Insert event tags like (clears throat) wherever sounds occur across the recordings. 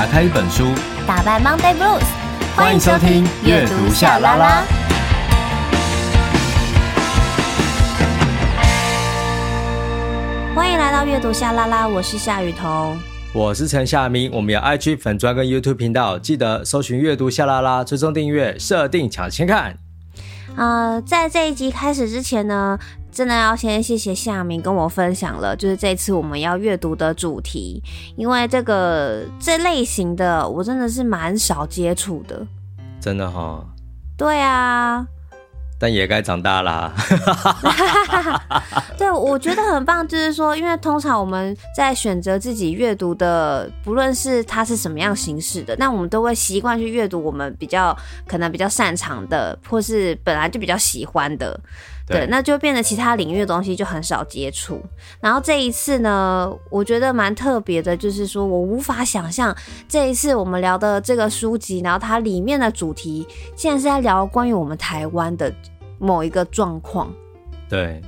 打开一本书，打败 Monday Blues。欢迎收听阅读夏拉拉。欢迎来到阅读夏拉拉，我是夏雨桐，我是陈夏明。我们有 IG 粉专跟 YouTube 频道，记得搜寻阅读夏拉拉，追踪订阅，设定抢先看。呃，在这一集开始之前呢，真的要先谢谢夏明跟我分享了，就是这次我们要阅读的主题，因为这个这类型的我真的是蛮少接触的，真的哈、哦。对啊。但也该长大啦。(laughs) 对，我觉得很棒，就是说，因为通常我们在选择自己阅读的，不论是它是什么样形式的，那我们都会习惯去阅读我们比较可能比较擅长的，或是本来就比较喜欢的。对，那就变得其他领域的东西就很少接触。然后这一次呢，我觉得蛮特别的，就是说我无法想象这一次我们聊的这个书籍，然后它里面的主题现在是在聊关于我们台湾的某一个状况。对，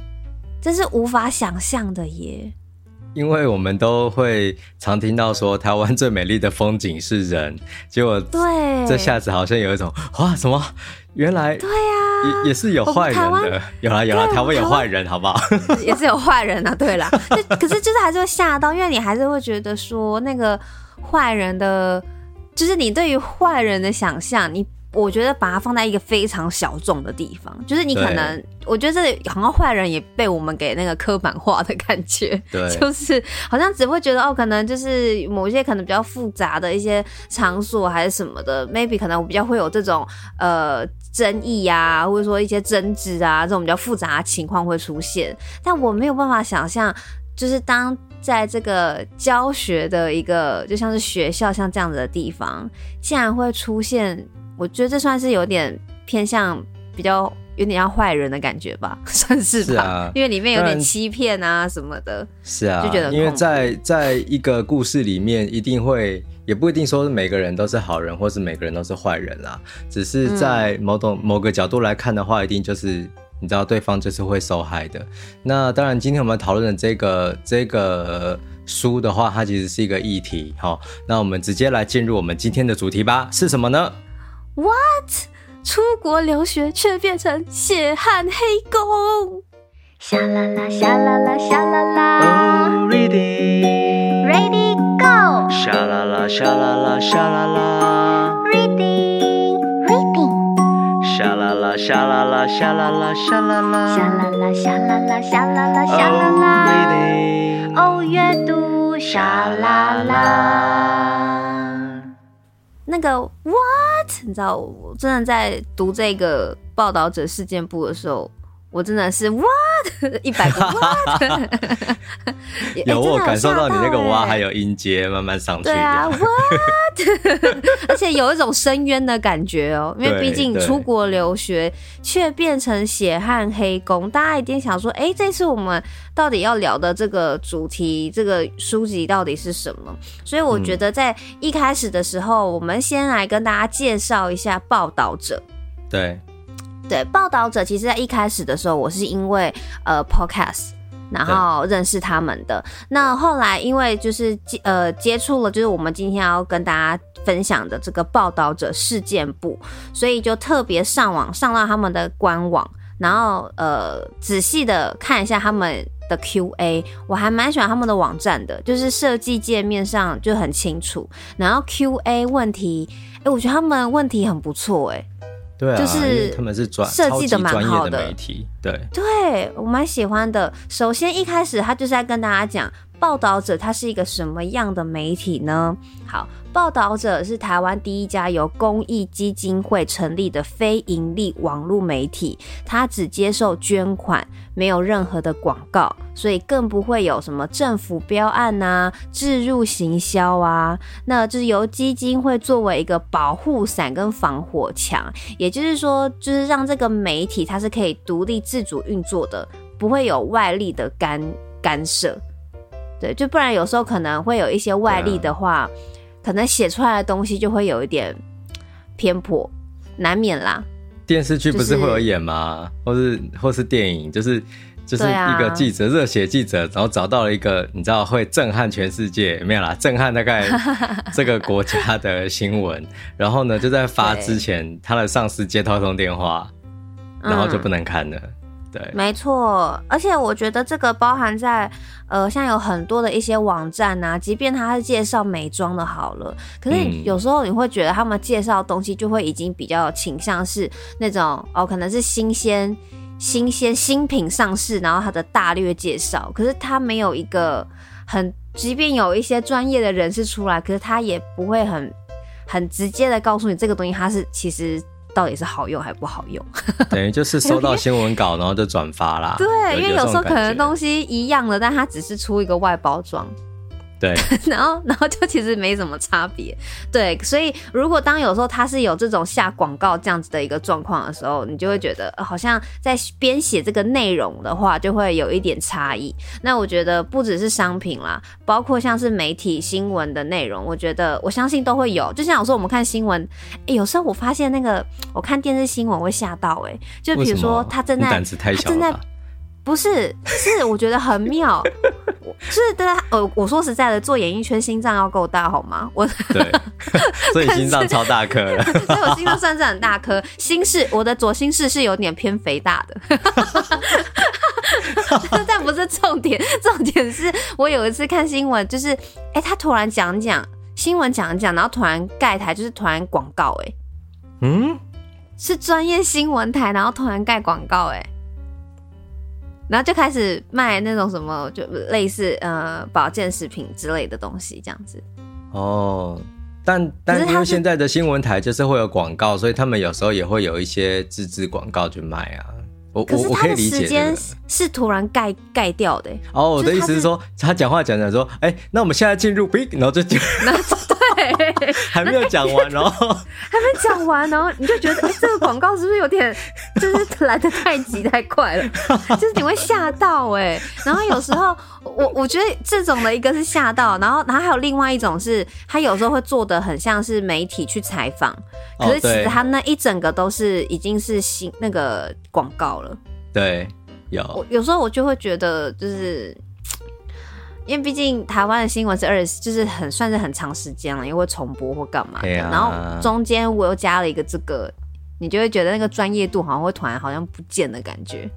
这是无法想象的耶。因为我们都会常听到说台湾最美丽的风景是人，结果对这下子好像有一种哇什么？原来对呀，也也是有坏人的，有啦有啦，台湾有坏人，好不好？(laughs) 也是有坏人啊，对啦，可是就是还是会吓到，因为你还是会觉得说那个坏人的，就是你对于坏人的想象，你。我觉得把它放在一个非常小众的地方，就是你可能，我觉得这里好像坏人也被我们给那个刻板化的感觉，对，(laughs) 就是好像只会觉得哦，可能就是某一些可能比较复杂的一些场所还是什么的，maybe 可能我比较会有这种呃争议啊，或者说一些争执啊这种比较复杂情况会出现，但我没有办法想象，就是当在这个教学的一个就像是学校像这样子的地方，竟然会出现。我觉得这算是有点偏向比较有点像坏人的感觉吧，(laughs) 算是吧，是啊，因为里面有点欺骗啊什么的。是啊，就觉得因为在在一个故事里面，一定会也不一定说是每个人都是好人，或是每个人都是坏人啦。只是在某种某个角度来看的话，一定就是你知道对方就是会受害的。那当然，今天我们讨论的这个这个书的话，它其实是一个议题。好，那我们直接来进入我们今天的主题吧，是什么呢？What？出国留学却变成血汗黑工？沙啦啦，沙啦啦，沙啦啦。Oh, reading, ready, go。沙啦啦，沙啦啦，沙啦啦。Reading, reading。沙啦啦，沙啦啦，沙啦啦，沙啦啦。沙啦啦，沙啦啦，沙啦啦，沙啦啦。Oh, reading。哦，阅读沙啦啦。那个 what？你知道，我真的在读这个报道者事件簿的时候，我真的是 what (laughs) 一百个 (laughs) what，(laughs) 有我感受到你那个哇，还有音阶慢慢上去。对啊，what，而且有一种深渊的感觉哦，因为毕竟出国留学却变成血汗黑工，大家一定想说，哎，这次我们到底要聊的这个主题，这个书籍到底是什么？所以我觉得在一开始的时候，我们先来跟大家介绍一下报道者。对。对，报道者其实在一开始的时候，我是因为呃 podcast，然后认识他们的。那后来因为就是接呃接触了，就是我们今天要跟大家分享的这个报道者事件簿，所以就特别上网上到他们的官网，然后呃仔细的看一下他们的 QA，我还蛮喜欢他们的网站的，就是设计界面上就很清楚，然后 QA 问题，哎，我觉得他们问题很不错，哎。对啊，就是他们是专设计的蛮好的媒体，对，对我蛮喜欢的。首先一开始他就是在跟大家讲，报道者他是一个什么样的媒体呢？好。报道者是台湾第一家由公益基金会成立的非营利网络媒体，它只接受捐款，没有任何的广告，所以更不会有什么政府标案啊、置入行销啊。那就是由基金会作为一个保护伞跟防火墙，也就是说，就是让这个媒体它是可以独立自主运作的，不会有外力的干干涉。对，就不然有时候可能会有一些外力的话。可能写出来的东西就会有一点偏颇，难免啦。电视剧不是会有演吗？就是、或是或是电影，就是就是一个记者，热血记者，然后找到了一个你知道会震撼全世界没有啦，震撼大概 (laughs) 这个国家的新闻，然后呢就在发之前，(laughs) 他的上司接到一通电话，然后就不能看了。嗯没错，而且我觉得这个包含在，呃，像有很多的一些网站啊，即便他是介绍美妆的，好了，可是有时候你会觉得他们介绍的东西就会已经比较倾向是那种哦，可能是新鲜、新鲜新品上市，然后它的大略介绍，可是他没有一个很，即便有一些专业的人士出来，可是他也不会很很直接的告诉你这个东西它是其实。到底是好用还不好用？(laughs) 等于就是收到新闻稿，然后就转发啦。对，因为有时候可能东西一样的，但它只是出一个外包装。对，(laughs) 然后然后就其实没什么差别，对，所以如果当有时候它是有这种下广告这样子的一个状况的时候，你就会觉得好像在编写这个内容的话，就会有一点差异。那我觉得不只是商品啦，包括像是媒体新闻的内容，我觉得我相信都会有。就像有时候我们看新闻，欸，有时候我发现那个我看电视新闻会吓到，欸，哎，就比如说他正在，胆子太小了，他正在，不是，是我觉得很妙。是的，呃，我说实在的，做演艺圈心脏要够大，好吗？我对，(laughs) 所以心脏超大颗了，所以我心脏算是很大颗。心室，我的左心室是有点偏肥大的，(laughs) 但不是重点，(laughs) 重点是我有一次看新闻，就是哎、欸，他突然讲讲新闻讲讲，然后突然盖台，就是突然广告、欸，哎，嗯，是专业新闻台，然后突然盖广告、欸，哎。然后就开始卖那种什么，就类似呃保健食品之类的东西，这样子。哦，但但因为现在的新闻台就是会有广告，所以他们有时候也会有一些自制广告去卖啊。我我我可以理解。时间是突然盖盖掉的。哦，我的意思是说，他讲话讲讲说，哎，那我们现在进入 Big，然后就就。(laughs) (laughs) 还没有讲完，然后 (laughs) 还没讲完，然后你就觉得，哎、欸，这个广告是不是有点，就是来的太急太快了，(laughs) 就是你会吓到哎。然后有时候，我我觉得这种的一个是吓到，然后然后还有另外一种是，他有时候会做的很像是媒体去采访，可是其实他那一整个都是已经是新那个广告了。对，有。有时候我就会觉得就是。因为毕竟台湾的新闻是二十，就是很算是很长时间了，因为会重播或干嘛的。啊、然后中间我又加了一个这个，你就会觉得那个专业度好像会突然好像不见的感觉，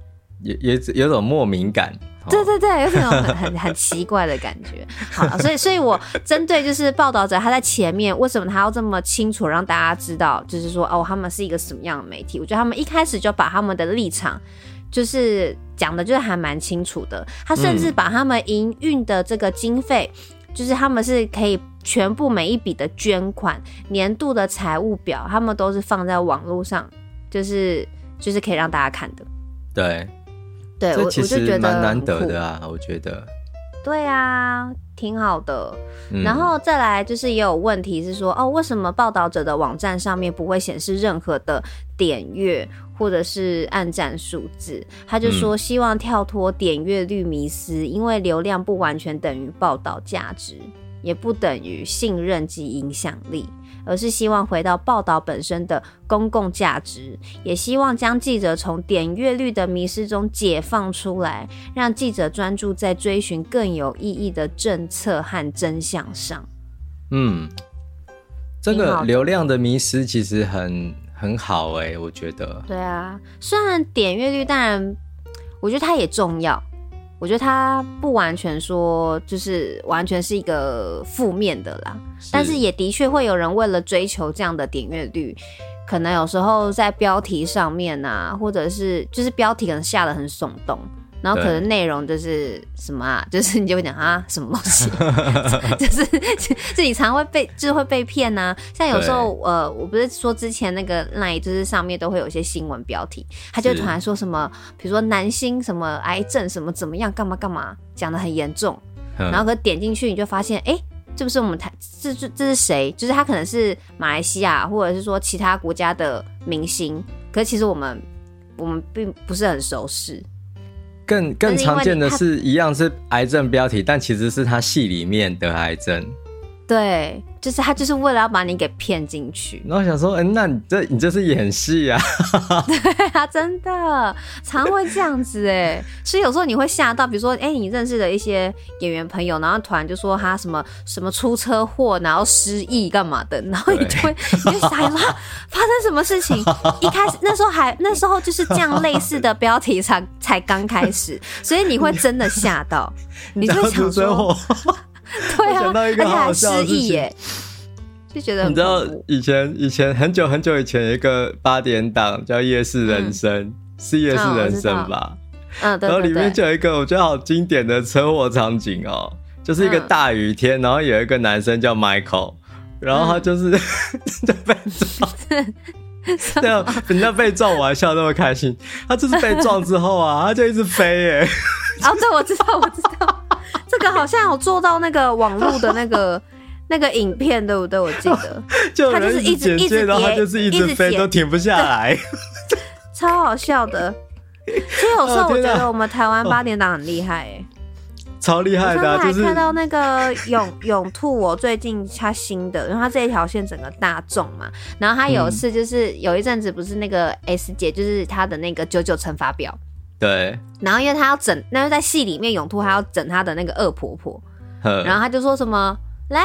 有有有种莫名感。对对对，有种很很 (laughs) 很奇怪的感觉。好，所以所以我针对就是报道者他在前面为什么他要这么清楚让大家知道，就是说哦他们是一个什么样的媒体？我觉得他们一开始就把他们的立场。就是讲的，就是还蛮清楚的。他甚至把他们营运的这个经费，嗯、就是他们是可以全部每一笔的捐款、年度的财务表，他们都是放在网络上，就是就是可以让大家看的。对，对，我就觉得蛮难得的啊，我觉得。对啊，挺好的。嗯、然后再来就是也有问题是说，哦，为什么报道者的网站上面不会显示任何的点阅？或者是按赞数字，他就说希望跳脱点阅率迷思，因为流量不完全等于报道价值，也不等于信任及影响力，而是希望回到报道本身的公共价值，也希望将记者从点阅率的迷失中解放出来，让记者专注在追寻更有意义的政策和真相上。嗯，这个流量的迷失其实很。很好哎、欸，我觉得。对啊，虽然点阅率，当然，我觉得它也重要。我觉得它不完全说就是完全是一个负面的啦，是但是也的确会有人为了追求这样的点阅率，可能有时候在标题上面啊，或者是就是标题可能下的很耸动。然后可能内容就是什么啊，(laughs) 就是你就会讲啊，什么东西，(laughs) 就是 (laughs) 自己常会被，就是会被骗呐、啊。像有时候呃，我不是说之前那个 LINE，就是上面都会有一些新闻标题，他就突然说什么，是比如说男星什么癌症什么怎么样，干嘛干嘛，讲的很严重。嗯、然后可点进去你就发现，哎，这不是我们台，这这这是谁？就是他可能是马来西亚或者是说其他国家的明星，可是其实我们我们并不是很熟悉。更更常见的是一样是癌症标题，但其实是他戏里面得癌症。对，就是他就是为了要把你给骗进去。然后想说，哎、欸，那你这你这是演戏啊？(laughs) 对啊，真的常会这样子哎。所以有时候你会吓到，比如说，哎、欸，你认识的一些演员朋友，然后突然就说他什么什么出车祸，然后失忆干嘛的，然后你就会 (laughs) 你就想说发生什么事情？一开始那时候还那时候就是这样类似的标题才才刚开始，所以你会真的吓到，你就会想说。(laughs) (laughs) 对啊，而且还失忆耶，就觉得你知道以前以前很久很久以前有一个八点档叫《夜市人生》，嗯，是《夜市人生》吧？嗯，对，然后里面就有一个我觉得好经典的车祸场景哦，就是一个大雨天，然后有一个男生叫 Michael，然后他就是 (laughs) 在被撞，(laughs) 对啊，人家被撞我还笑那么开心，他就是被撞之后啊，他就一直飞耶。哦，对，我知道，我知道。这个好像有做到那个网络的那个 (laughs) 那个影片，对不对？我记得，(laughs) 他就是一直一直叠，就是一直飞都停不下来，(laughs) 超好笑的。所以有时候我觉得我们台湾八点档很厉害，哎，超厉害的。还看到那个永永兔，我最近他新的，因为他这一条线整个大众嘛，然后他有一次就是有一阵子不是那个 S 姐，就是他的那个九九乘法表。对，然后因为他要整，那就在戏里面，永兔还要整他的那个恶婆婆，然后他就说什么来，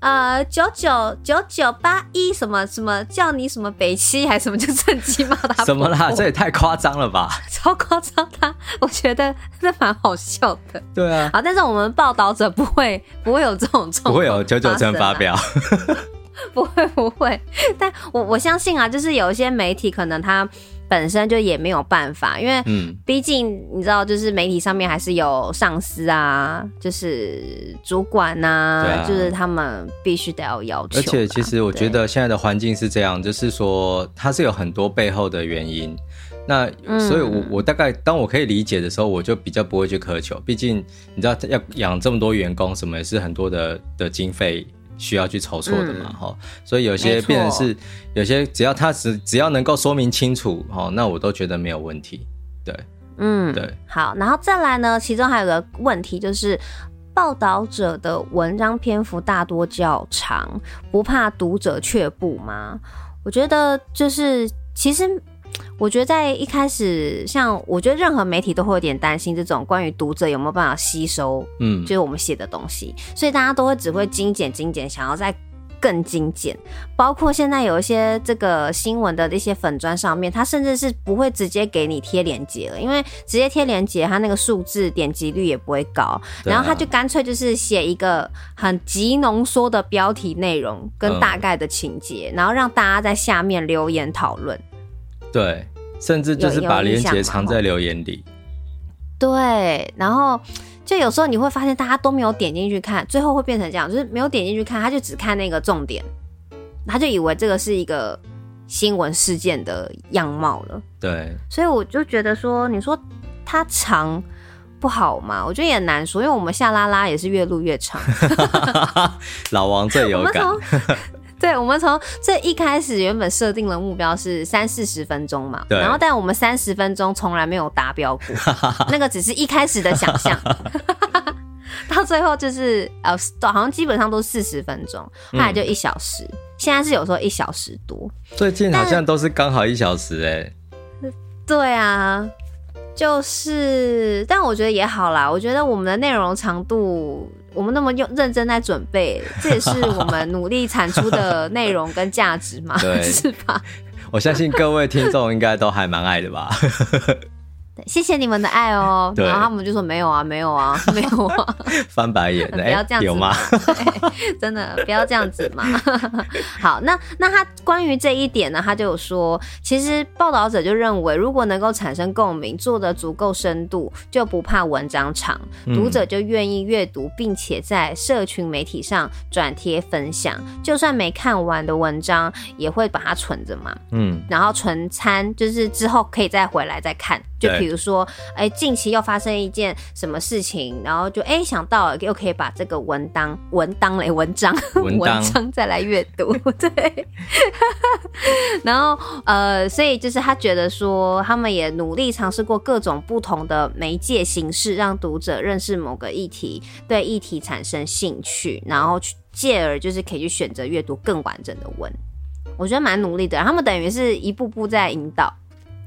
呃，九九九九八一什么什么叫你什么北七还是什么，就趁机骂他什么啦？这也太夸张了吧？(laughs) 超夸张，他我觉得 (laughs) 这蛮好笑的。对啊，好，但是我们报道者不会不会有这种状况，不会有九九乘发表，(laughs) 不会不会，但我我相信啊，就是有一些媒体可能他。本身就也没有办法，因为毕竟你知道，就是媒体上面还是有上司啊，就是主管呐、啊啊，就是他们必须得要要求。而且其实我觉得现在的环境是这样，就是说它是有很多背后的原因。那所以我，我我大概当我可以理解的时候，我就比较不会去苛求。毕竟你知道，要养这么多员工，什么也是很多的的经费。需要去筹措的嘛，哈、嗯，所以有些变成是有些只要他只只要能够说明清楚，哈，那我都觉得没有问题，对，嗯，对，好，然后再来呢，其中还有个问题就是报道者的文章篇幅大多较长，不怕读者却步吗？我觉得就是其实。我觉得在一开始，像我觉得任何媒体都会有点担心这种关于读者有没有办法吸收，嗯，就是我们写的东西，所以大家都会只会精简精简，想要再更精简。包括现在有一些这个新闻的一些粉砖上面，它甚至是不会直接给你贴链接了，因为直接贴链接，它那个数字点击率也不会高。然后他就干脆就是写一个很极浓缩的标题内容跟大概的情节，然后让大家在下面留言讨论。对。甚至就是把链接藏在留言里，对，然后就有时候你会发现大家都没有点进去看，最后会变成这样，就是没有点进去看，他就只看那个重点，他就以为这个是一个新闻事件的样貌了。对，所以我就觉得说，你说它长不好吗？我觉得也难说，因为我们夏拉拉也是越录越长，(laughs) 老王最有感。对，我们从这一开始原本设定的目标是三四十分钟嘛，对，然后但我们三十分钟从来没有达标过，(laughs) 那个只是一开始的想象，(laughs) 到最后就是呃，好像基本上都四十分钟，后来就一小时，嗯，现在是有时候一小时多，最近好像都是刚好一小时哎，对啊。就是，但我觉得也好啦。我觉得我们的内容长度，我们那么用认真在准备，这也是我们努力产出的内容跟价值嘛，(laughs) 是吧？(laughs) 我相信各位听众应该都还蛮爱的吧。对，谢谢你们的爱哦。(laughs) 然后他们就说没有啊，没有啊，(laughs) 没有啊，(laughs) 翻白眼，不要这样子，有吗？真的不要这样子嘛。好，那那他关于这一点呢，他就有说，其实报道者就认为，如果能够产生共鸣，做得足够深度，就不怕文章长，读者就愿意阅读，并且在社群媒体上转贴分享。就算没看完的文章，也会把它存着嘛。嗯，然后存餐就是之后可以再回来再看。就比如说，哎、欸，近期又发生一件什么事情，然后就哎、欸、想到了，又可以把这个文当文当嘞文章文章再来阅读，(laughs) 对。然后呃，所以就是他觉得说，他们也努力尝试过各种不同的媒介形式，让读者认识某个议题，对议题产生兴趣，然后去借而就是可以去选择阅读更完整的文。我觉得蛮努力的，他们等于是一步步在引导。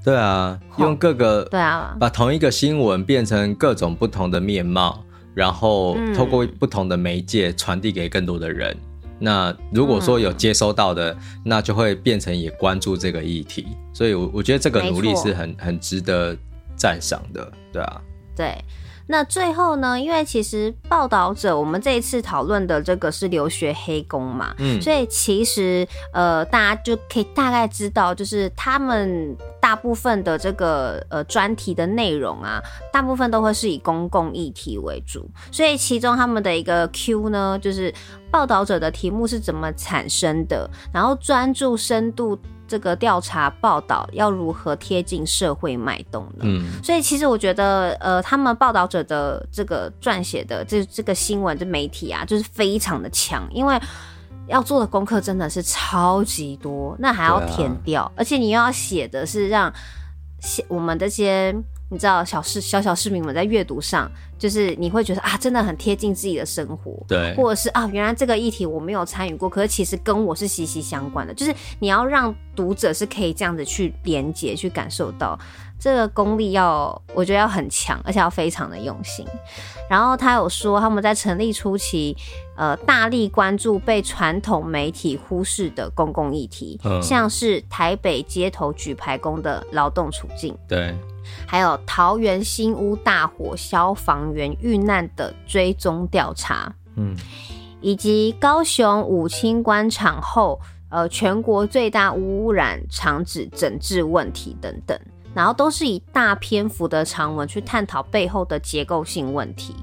对啊，用各个对啊，把同一个新闻变成各种不同的面貌，然后透过不同的媒介传递给更多的人。嗯、那如果说有接收到的，嗯、那就会变成也关注这个议题。所以我，我我觉得这个努力是很很值得赞赏的。对啊，对。那最后呢？因为其实报道者，我们这一次讨论的这个是留学黑工嘛，嗯，所以其实呃，大家就可以大概知道，就是他们大部分的这个呃专题的内容啊，大部分都会是以公共议题为主。所以其中他们的一个 Q 呢，就是报道者的题目是怎么产生的，然后专注深度。这个调查报道要如何贴近社会脉动呢？嗯，所以其实我觉得，呃，他们报道者的这个撰写的这这个新闻这媒体啊，就是非常的强，因为要做的功课真的是超级多，那还要填掉，啊、而且你又要写的是让写我们这些。你知道小市小小市民们在阅读上，就是你会觉得啊，真的很贴近自己的生活，对，或者是啊，原来这个议题我没有参与过，可是其实跟我是息息相关的，就是你要让读者是可以这样子去连接、去感受到这个功力要，我觉得要很强，而且要非常的用心。然后他有说他们在成立初期，呃，大力关注被传统媒体忽视的公共议题，嗯，像是台北街头举牌工的劳动处境，对。还有桃园新屋大火，消防员遇难的追踪调查，嗯，以及高雄武清官厂后，呃，全国最大污染厂址整治问题等等，然后都是以大篇幅的长文去探讨背后的结构性问题，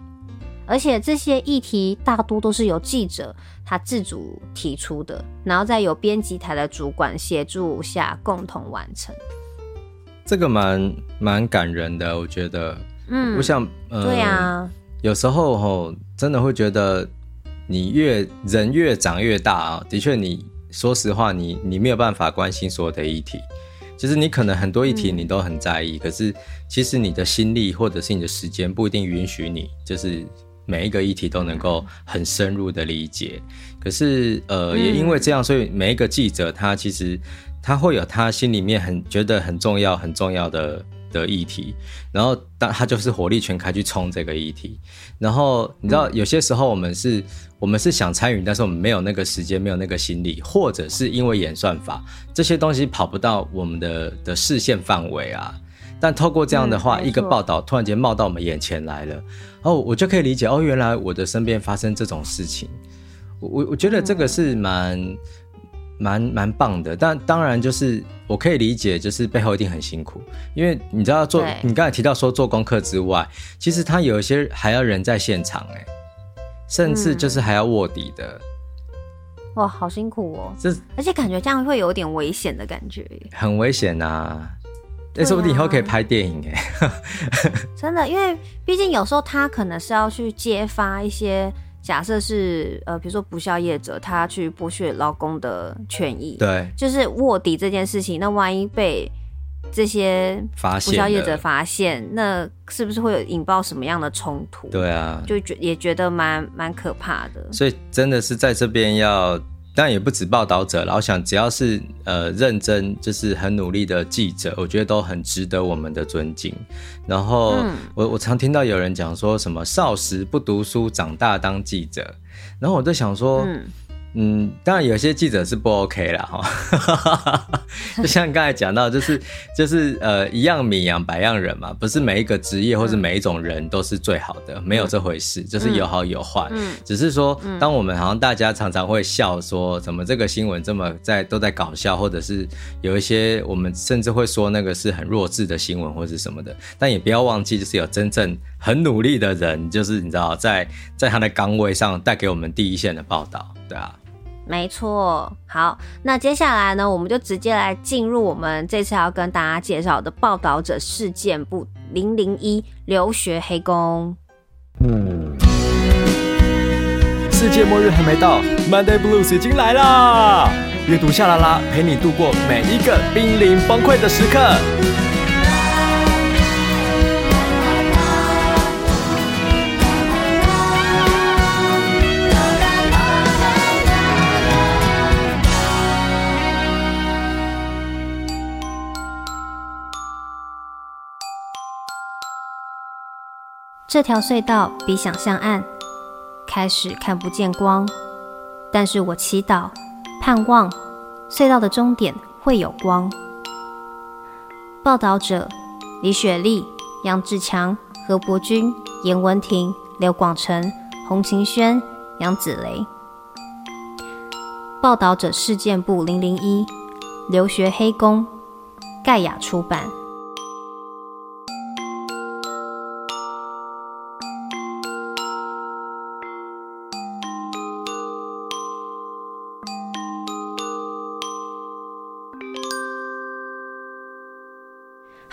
而且这些议题大多都是由记者他自主提出的，然后再由编辑台的主管协助下共同完成。这个蛮蛮感人的，我觉得。嗯，我想，呃，对啊，有时候吼，真的会觉得，你越人越长越大啊，的确，你说实话，你你没有办法关心所有的议题。其实你可能很多议题你都很在意，嗯，可是其实你的心力或者是你的时间不一定允许你，就是每一个议题都能够很深入的理解。可是，呃，也因为这样，所以每一个记者他其实。他会有他心里面很觉得很重要、很重要的的议题，然后当他就是火力全开去冲这个议题。然后你知道，有些时候我们是，嗯、我们是想参与，但是我们没有那个时间，没有那个心力，或者是因为演算法这些东西跑不到我们的的视线范围啊。但透过这样的话，嗯、一个报道突然间冒到我们眼前来了，哦，我就可以理解哦，原来我的身边发生这种事情。我我我觉得这个是蛮。嗯蛮蛮棒的，但当然就是我可以理解，就是背后一定很辛苦，因为你知道做你刚才提到说做功课之外，其实他有一些还要人在现场哎，甚至就是还要卧底的，嗯、哇，好辛苦哦，这而且感觉这样会有点危险的感觉，很危险呐、啊，那、欸、说不定以后可以拍电影哎，(laughs) 真的，因为毕竟有时候他可能是要去揭发一些。假设是呃，比如说不肖业者，他去剥削劳工的权益，对，就是卧底这件事情。那万一被这些不肖业者发现，那是不是会有引爆什么样的冲突？对啊，就觉也觉得蛮蛮可怕的。所以真的是在这边要。但也不止报道者，然后想只要是呃认真，就是很努力的记者，我觉得都很值得我们的尊敬。然后、嗯、我我常听到有人讲说什么少时不读书，长大当记者，然后我就想说。嗯嗯，当然有些记者是不 OK 啦哈，(laughs) 就像刚才讲到，就是就是呃，一样米养百样人嘛，不是每一个职业或是每一种人都是最好的，嗯、没有这回事，就是有好有坏。嗯，只是说，当我们好像大家常常会笑说，怎么这个新闻这么在都在搞笑，或者是有一些我们甚至会说那个是很弱智的新闻或是什么的，但也不要忘记，就是有真正很努力的人，就是你知道，在在他的岗位上带给我们第一线的报道，对啊。没错，好，那接下来呢，我们就直接来进入我们这次要跟大家介绍的报道者事件簿零零一留学黑工。嗯，世界末日还没到，Monday Blues 已经来啦！阅读夏拉拉陪你度过每一个濒临崩溃的时刻。这条隧道比想象暗，开始看不见光，但是我祈祷、盼望隧道的终点会有光。报道者：李雪莉、杨志强、何伯君、严文婷、刘广成、洪晴轩、杨子雷。报道者事件簿零零一，留学黑工，盖亚出版。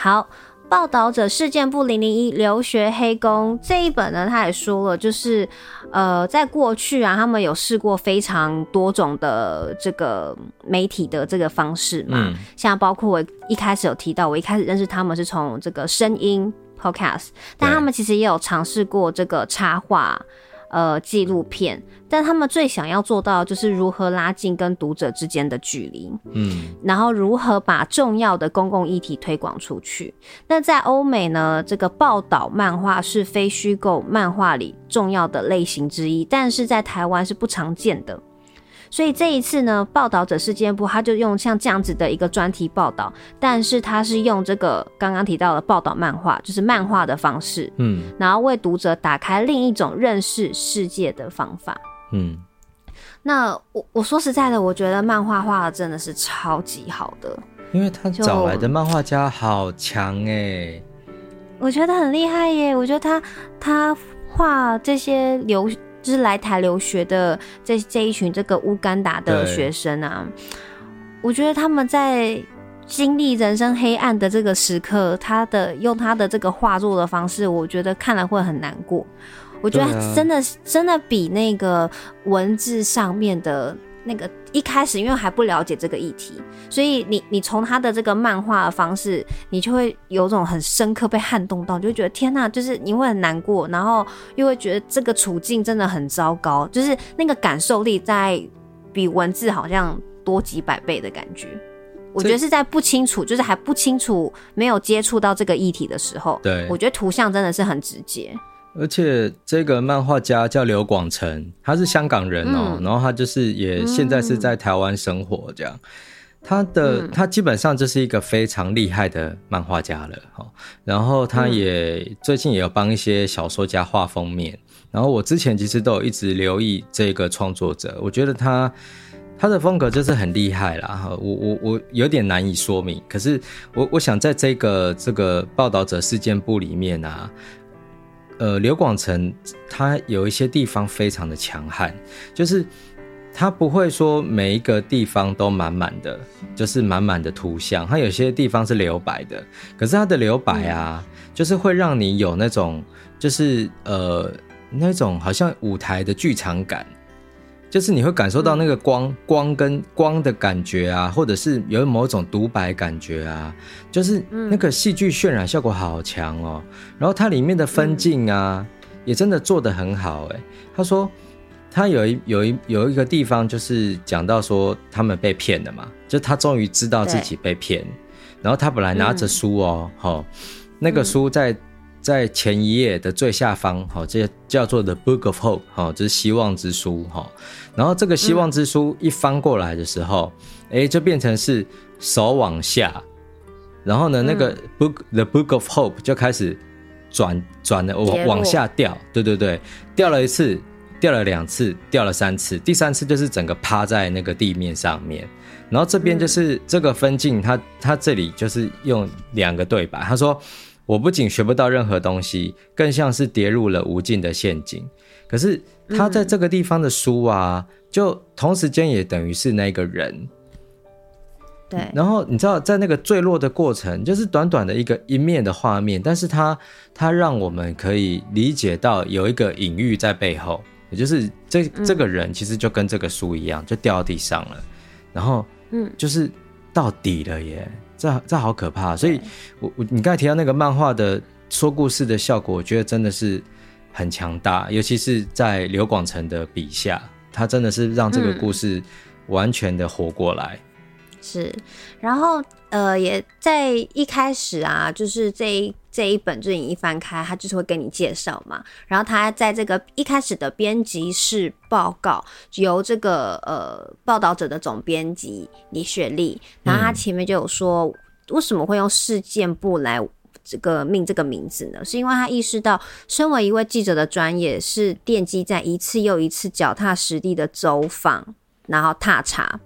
好，报道者事件簿零零一留学黑工这一本呢，他也说了，就是呃，在过去啊，他们有试过非常多种的这个媒体的这个方式嘛，嗯、像包括我一开始有提到，我一开始认识他们是从这个声音 podcast，但他们其实也有尝试过这个插画。呃，纪录片，但他们最想要做到就是如何拉近跟读者之间的距离，嗯，然后如何把重要的公共议题推广出去。那在欧美呢，这个报道漫画是非虚构漫画里重要的类型之一，但是在台湾是不常见的。所以这一次呢，报道者事件部他就用像这样子的一个专题报道，但是他是用这个刚刚提到的报道漫画，就是漫画的方式，嗯，然后为读者打开另一种认识世界的方法，嗯。那我我说实在的，我觉得漫画画的真的是超级好的，因为他找来的漫画家好强哎，我觉得很厉害耶，我觉得他他画这些流。就是来台留学的这这一群这个乌干达的学生啊，我觉得他们在经历人生黑暗的这个时刻，他的用他的这个画作的方式，我觉得看了会很难过。我觉得真的真的比那个文字上面的。那个一开始因为还不了解这个议题，所以你你从他的这个漫画的方式，你就会有种很深刻被撼动到，就会觉得天呐，就是你会很难过，然后又会觉得这个处境真的很糟糕，就是那个感受力在比文字好像多几百倍的感觉。我觉得是在不清楚，就是还不清楚没有接触到这个议题的时候，对，我觉得图像真的是很直接。而且这个漫画家叫刘广成，他是香港人哦、喔，嗯、然后他就是也现在是在台湾生活这样。他的他基本上就是一个非常厉害的漫画家了哈。然后他也最近也有帮一些小说家画封面。然后我之前其实都有一直留意这个创作者，我觉得他他的风格就是很厉害啦哈。我我我有点难以说明，可是我我想在这个这个报道者事件簿里面啊。呃，刘广成他有一些地方非常的强悍，就是他不会说每一个地方都满满的，就是满满的图像，他有些地方是留白的，可是他的留白啊，就是会让你有那种，就是呃那种好像舞台的剧场感。就是你会感受到那个光、嗯、光跟光的感觉啊，或者是有某种独白感觉啊，就是那个戏剧渲染效果好强哦。然后它里面的分镜啊，也真的做得很好诶。他说他有一有一有一个地方就是讲到说他们被骗了嘛，就他终于知道自己被骗，然后他本来拿着书哦，齁，那个书在。在前一页的最下方，哈，这叫做 The Book of Hope，哈，这是希望之书，哈。然后这个希望之书一翻过来的时候，哎、嗯，就变成是手往下，然后呢，那个 Book、嗯、The Book of Hope 就开始转转的往往下掉，对对对，掉了一次，掉了两次，掉了三次，第三次就是整个趴在那个地面上面。然后这边就是这个分镜，他他这里就是用两个对白，他说。我不仅学不到任何东西，更像是跌入了无尽的陷阱。可是他在这个地方的书啊，嗯、就同时间也等于是那个人。对。然后你知道，在那个坠落的过程，就是短短的一个一面的画面，但是他他让我们可以理解到有一个隐喻在背后，也就是这这个人其实就跟这个书一样，就掉到地上了，然后嗯，就是到底了耶。这这好可怕，所以我我你刚才提到那个漫画的说故事的效果，我觉得真的是很强大，尤其是在刘广成的笔下，他真的是让这个故事完全的活过来。嗯、是，然后呃，也在一开始啊，就是这这这一本就是你一翻开，他就是会跟你介绍嘛。然后他在这个一开始的编辑室报告，由这个呃报道者的总编辑李雪莉，然后他前面就有说，嗯、为什么会用事件簿来这个命这个名字呢？是因为他意识到，身为一位记者的专业是奠基在一次又一次脚踏实地的走访，然后踏查。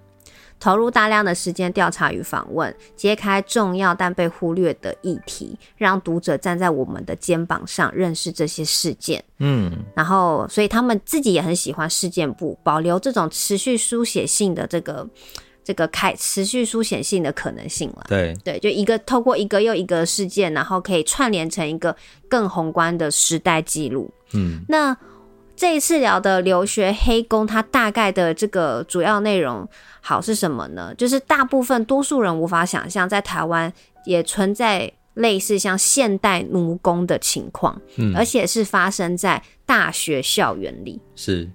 投入大量的时间调查与访问，揭开重要但被忽略的议题，让读者站在我们的肩膀上认识这些事件。嗯，然后，所以他们自己也很喜欢事件簿，保留这种持续书写性的这个这个开持续书写性的可能性了。对对，就一个透过一个又一个事件，然后可以串联成一个更宏观的时代记录。嗯，那。这一次聊的留学黑工，它大概的这个主要内容好是什么呢？就是大部分多数人无法想象，在台湾也存在类似像现代奴工的情况，嗯，而且是发生在大学校园里，是，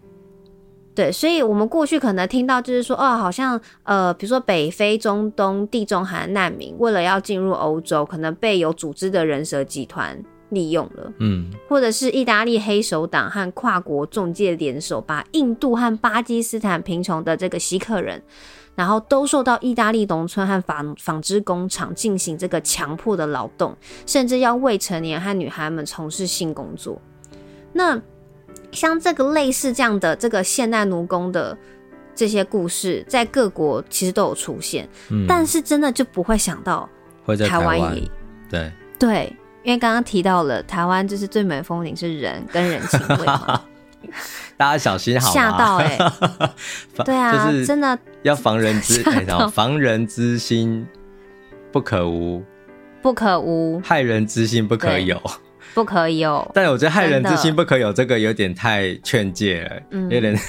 对，所以我们过去可能听到就是说，哦，好像呃，比如说北非、中东、地中海难民，为了要进入欧洲，可能被有组织的人蛇集团。利用了，嗯，或者是意大利黑手党和跨国中介联手，把印度和巴基斯坦贫穷的这个锡克人，然后都受到意大利农村和纺纺织工厂进行这个强迫的劳动，甚至要未成年和女孩们从事性工作。那像这个类似这样的这个现代奴工的这些故事，在各国其实都有出现，嗯，但是真的就不会想到会在台湾也。对。对。因为刚刚提到了台湾，就是最美的风景是人跟人情味嘛，(laughs) 大家小心好吗？吓到哎、欸！(laughs) 对啊，就是真的要防人之 (laughs) 防人之心不可无，不可无，害人之心不可有。不可以有，但我觉得害人之心不可有，这个有点太劝诫了，嗯、有点有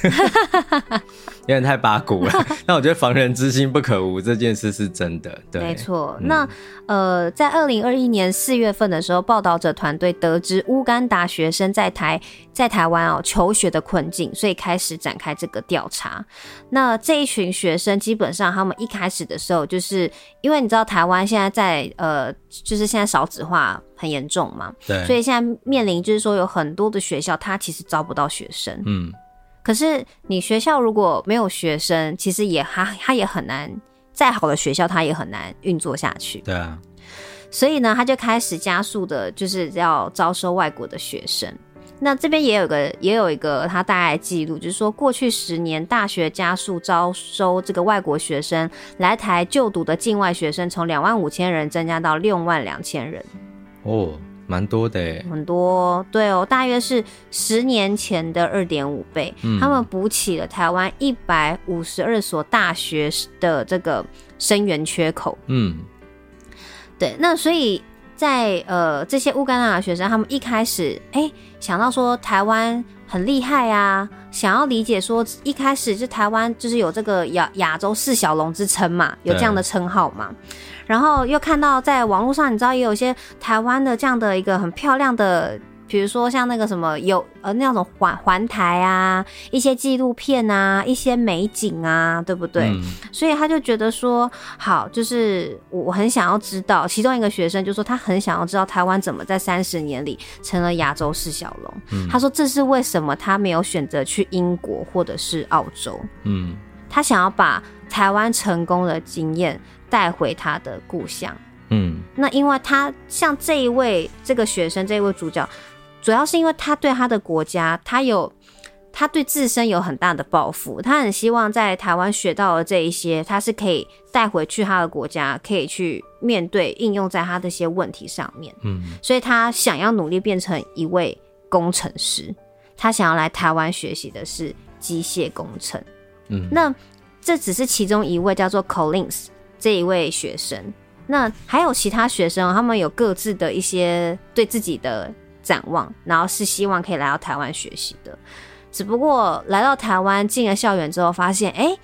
点太八股了。(laughs) 那我觉得防人之心不可无这件事是真的，对，没错。嗯、那呃，在二零二一年四月份的时候，报道者团队得知乌干达学生在台在台湾哦求学的困境，所以开始展开这个调查。那这一群学生基本上他们一开始的时候，就是因为你知道台湾现在在呃，就是现在少子化。很严重嘛，对，所以现在面临就是说有很多的学校，他其实招不到学生，嗯，可是你学校如果没有学生，其实也他他也很难，再好的学校他也很难运作下去，对啊，所以呢，他就开始加速的，就是要招收外国的学生。那这边也有个也有一个他大概记录，就是说过去十年大学加速招收这个外国学生来台就读的境外学生，从两万五千人增加到六万两千人。哦，蛮多的，很多，对哦，大约是十年前的二点五倍。嗯，他们补起了台湾一百五十二所大学的这个生源缺口。嗯，对，那所以在呃这些乌干达的学生，他们一开始哎想到说台湾很厉害啊，想要理解说一开始就台湾就是有这个亚亚洲四小龙之称嘛，有这样的称号嘛。然后又看到在网络上，你知道也有一些台湾的这样的一个很漂亮的，比如说像那个什么有呃那种环环台啊，一些纪录片啊，一些美景啊，对不对？嗯、所以他就觉得说，好，就是我很想要知道，其中一个学生就说他很想要知道台湾怎么在三十年里成了亚洲四小龙。嗯、他说这是为什么他没有选择去英国或者是澳洲。嗯，他想要把台湾成功的经验。带回他的故乡，嗯，那因为他像这一位这个学生，这一位主角，主要是因为他对他的国家，他有他对自身有很大的抱负，他很希望在台湾学到的这一些，他是可以带回去他的国家，可以去面对应用在他这些问题上面，嗯，所以他想要努力变成一位工程师，他想要来台湾学习的是机械工程，嗯，那这只是其中一位叫做 Collins。这一位学生，那还有其他学生，他们有各自的一些对自己的展望，然后是希望可以来到台湾学习的。只不过来到台湾进了校园之后，发现，哎，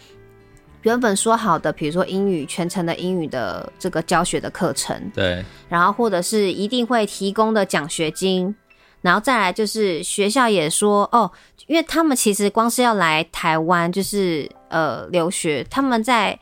原本说好的，比如说英语全程的英语的这个教学的课程，对，然后或者是一定会提供的奖学金，然后再来就是学校也说，哦，因为他们其实光是要来台湾就是呃留学，他们在。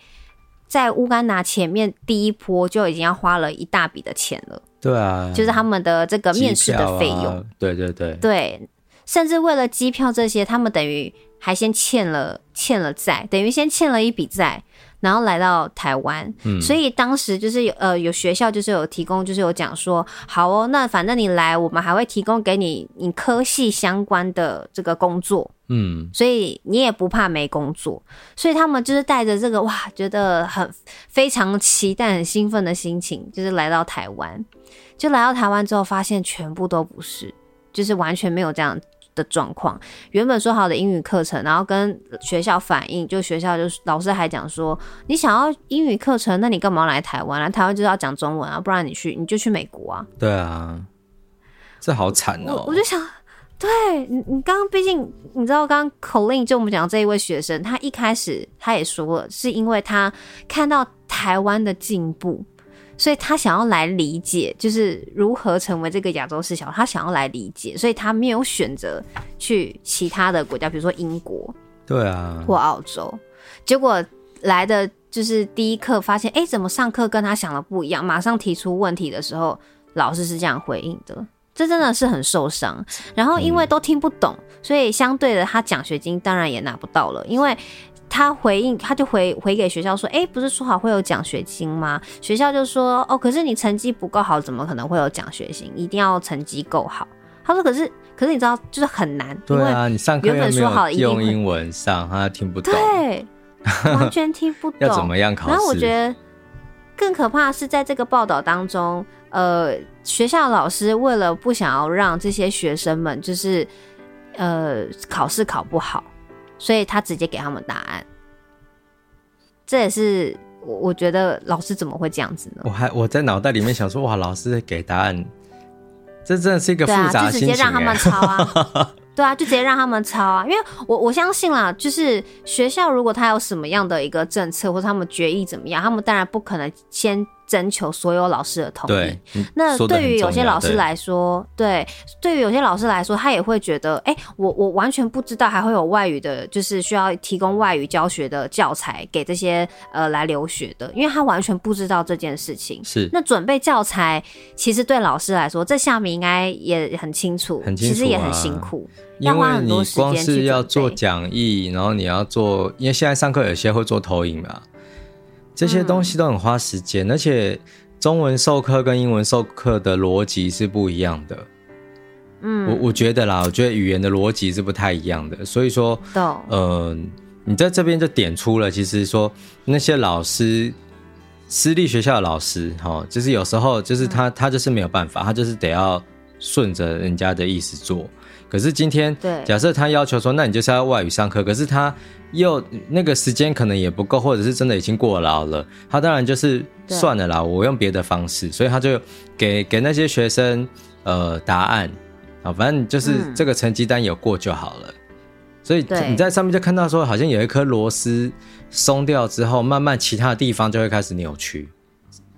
在乌干达前面第一波就已经要花了一大笔的钱了，对啊，就是他们的这个面试的费用、啊。对对对，对，甚至为了机票这些，他们等于还先欠了欠了债，等于先欠了一笔债。然后来到台湾，嗯，所以当时就是有呃有学校就是有提供，就是有讲说，好哦，那反正你来，我们还会提供给你你科系相关的这个工作，嗯，所以你也不怕没工作，所以他们就是带着这个哇，觉得很非常期待、很兴奋的心情，就是来到台湾，就来到台湾之后，发现全部都不是，就是完全没有这样的状况，原本说好的英语课程，然后跟学校反映，就学校就是老师还讲说，你想要英语课程，那你干嘛要来台湾？来台湾就是要讲中文啊，不然你去你就去美国啊。对啊，这好惨哦。我，我就想，对你，你刚刚毕竟你知道，刚刚 Colin 就我们讲这一位学生，他一开始他也说了，是因为他看到台湾的进步。所以他想要来理解，就是如何成为这个亚洲四小。他想要来理解，所以他没有选择去其他的国家，比如说英国，对啊，或澳洲。结果来的就是第一课，发现哎、欸，怎么上课跟他想的不一样？马上提出问题的时候，老师是这样回应的，这真的是很受伤。然后因为都听不懂，所以相对的，他奖学金当然也拿不到了，因为。他回应，他就回回给学校说：“哎、欸，不是说好会有奖学金吗？”学校就说：“哦，可是你成绩不够好，怎么可能会有奖学金？一定要成绩够好。”他说：“可是，可是你知道，就是很难。对啊，你上课原本说好用英文上，他听不懂，对，(laughs) 完全听不懂。要怎么样考试？然后我觉得更可怕的是，在这个报道当中，呃，学校老师为了不想要让这些学生们就是呃考试考不好。”所以他直接给他们答案，这也是我我觉得老师怎么会这样子呢？我还我在脑袋里面想说，哇，老师给答案，这真的是一个复杂的心情。对啊，就直接让他们抄啊，(laughs) 对啊，就直接让他们抄啊，因为我我相信啦，就是学校如果他有什么样的一个政策，或者他们决议怎么样，他们当然不可能先。征求所有老师的同意。那对于有些老师来说，对，对于有些老师来说，他也会觉得，哎、欸，我我完全不知道还会有外语的，就是需要提供外语教学的教材给这些呃来留学的，因为他完全不知道这件事情。是，那准备教材，其实对老师来说，这下面应该也很清楚，很清楚、啊，其实也很辛苦，要花很多时间去准备。因为你光是要做讲义，然后你要做，因为现在上课有些会做投影嘛。这些东西都很花时间，嗯，而且中文授课跟英文授课的逻辑是不一样的。嗯，我我觉得啦，我觉得语言的逻辑是不太一样的。所以说，呃，你在这边就点出了，其实说那些老师，私立学校的老师，哈，就是有时候就是他他就是没有办法，他就是得要顺着人家的意思做。可是今天，假设他要求说，那你就是要外语上课，可是他又那个时间可能也不够，或者是真的已经过劳了，他当然就是算了啦，我用别的方式，所以他就给给那些学生呃答案啊，反正就是这个成绩单有过就好了。嗯、所以你在上面就看到说，好像有一颗螺丝松掉之后，慢慢其他的地方就会开始扭曲，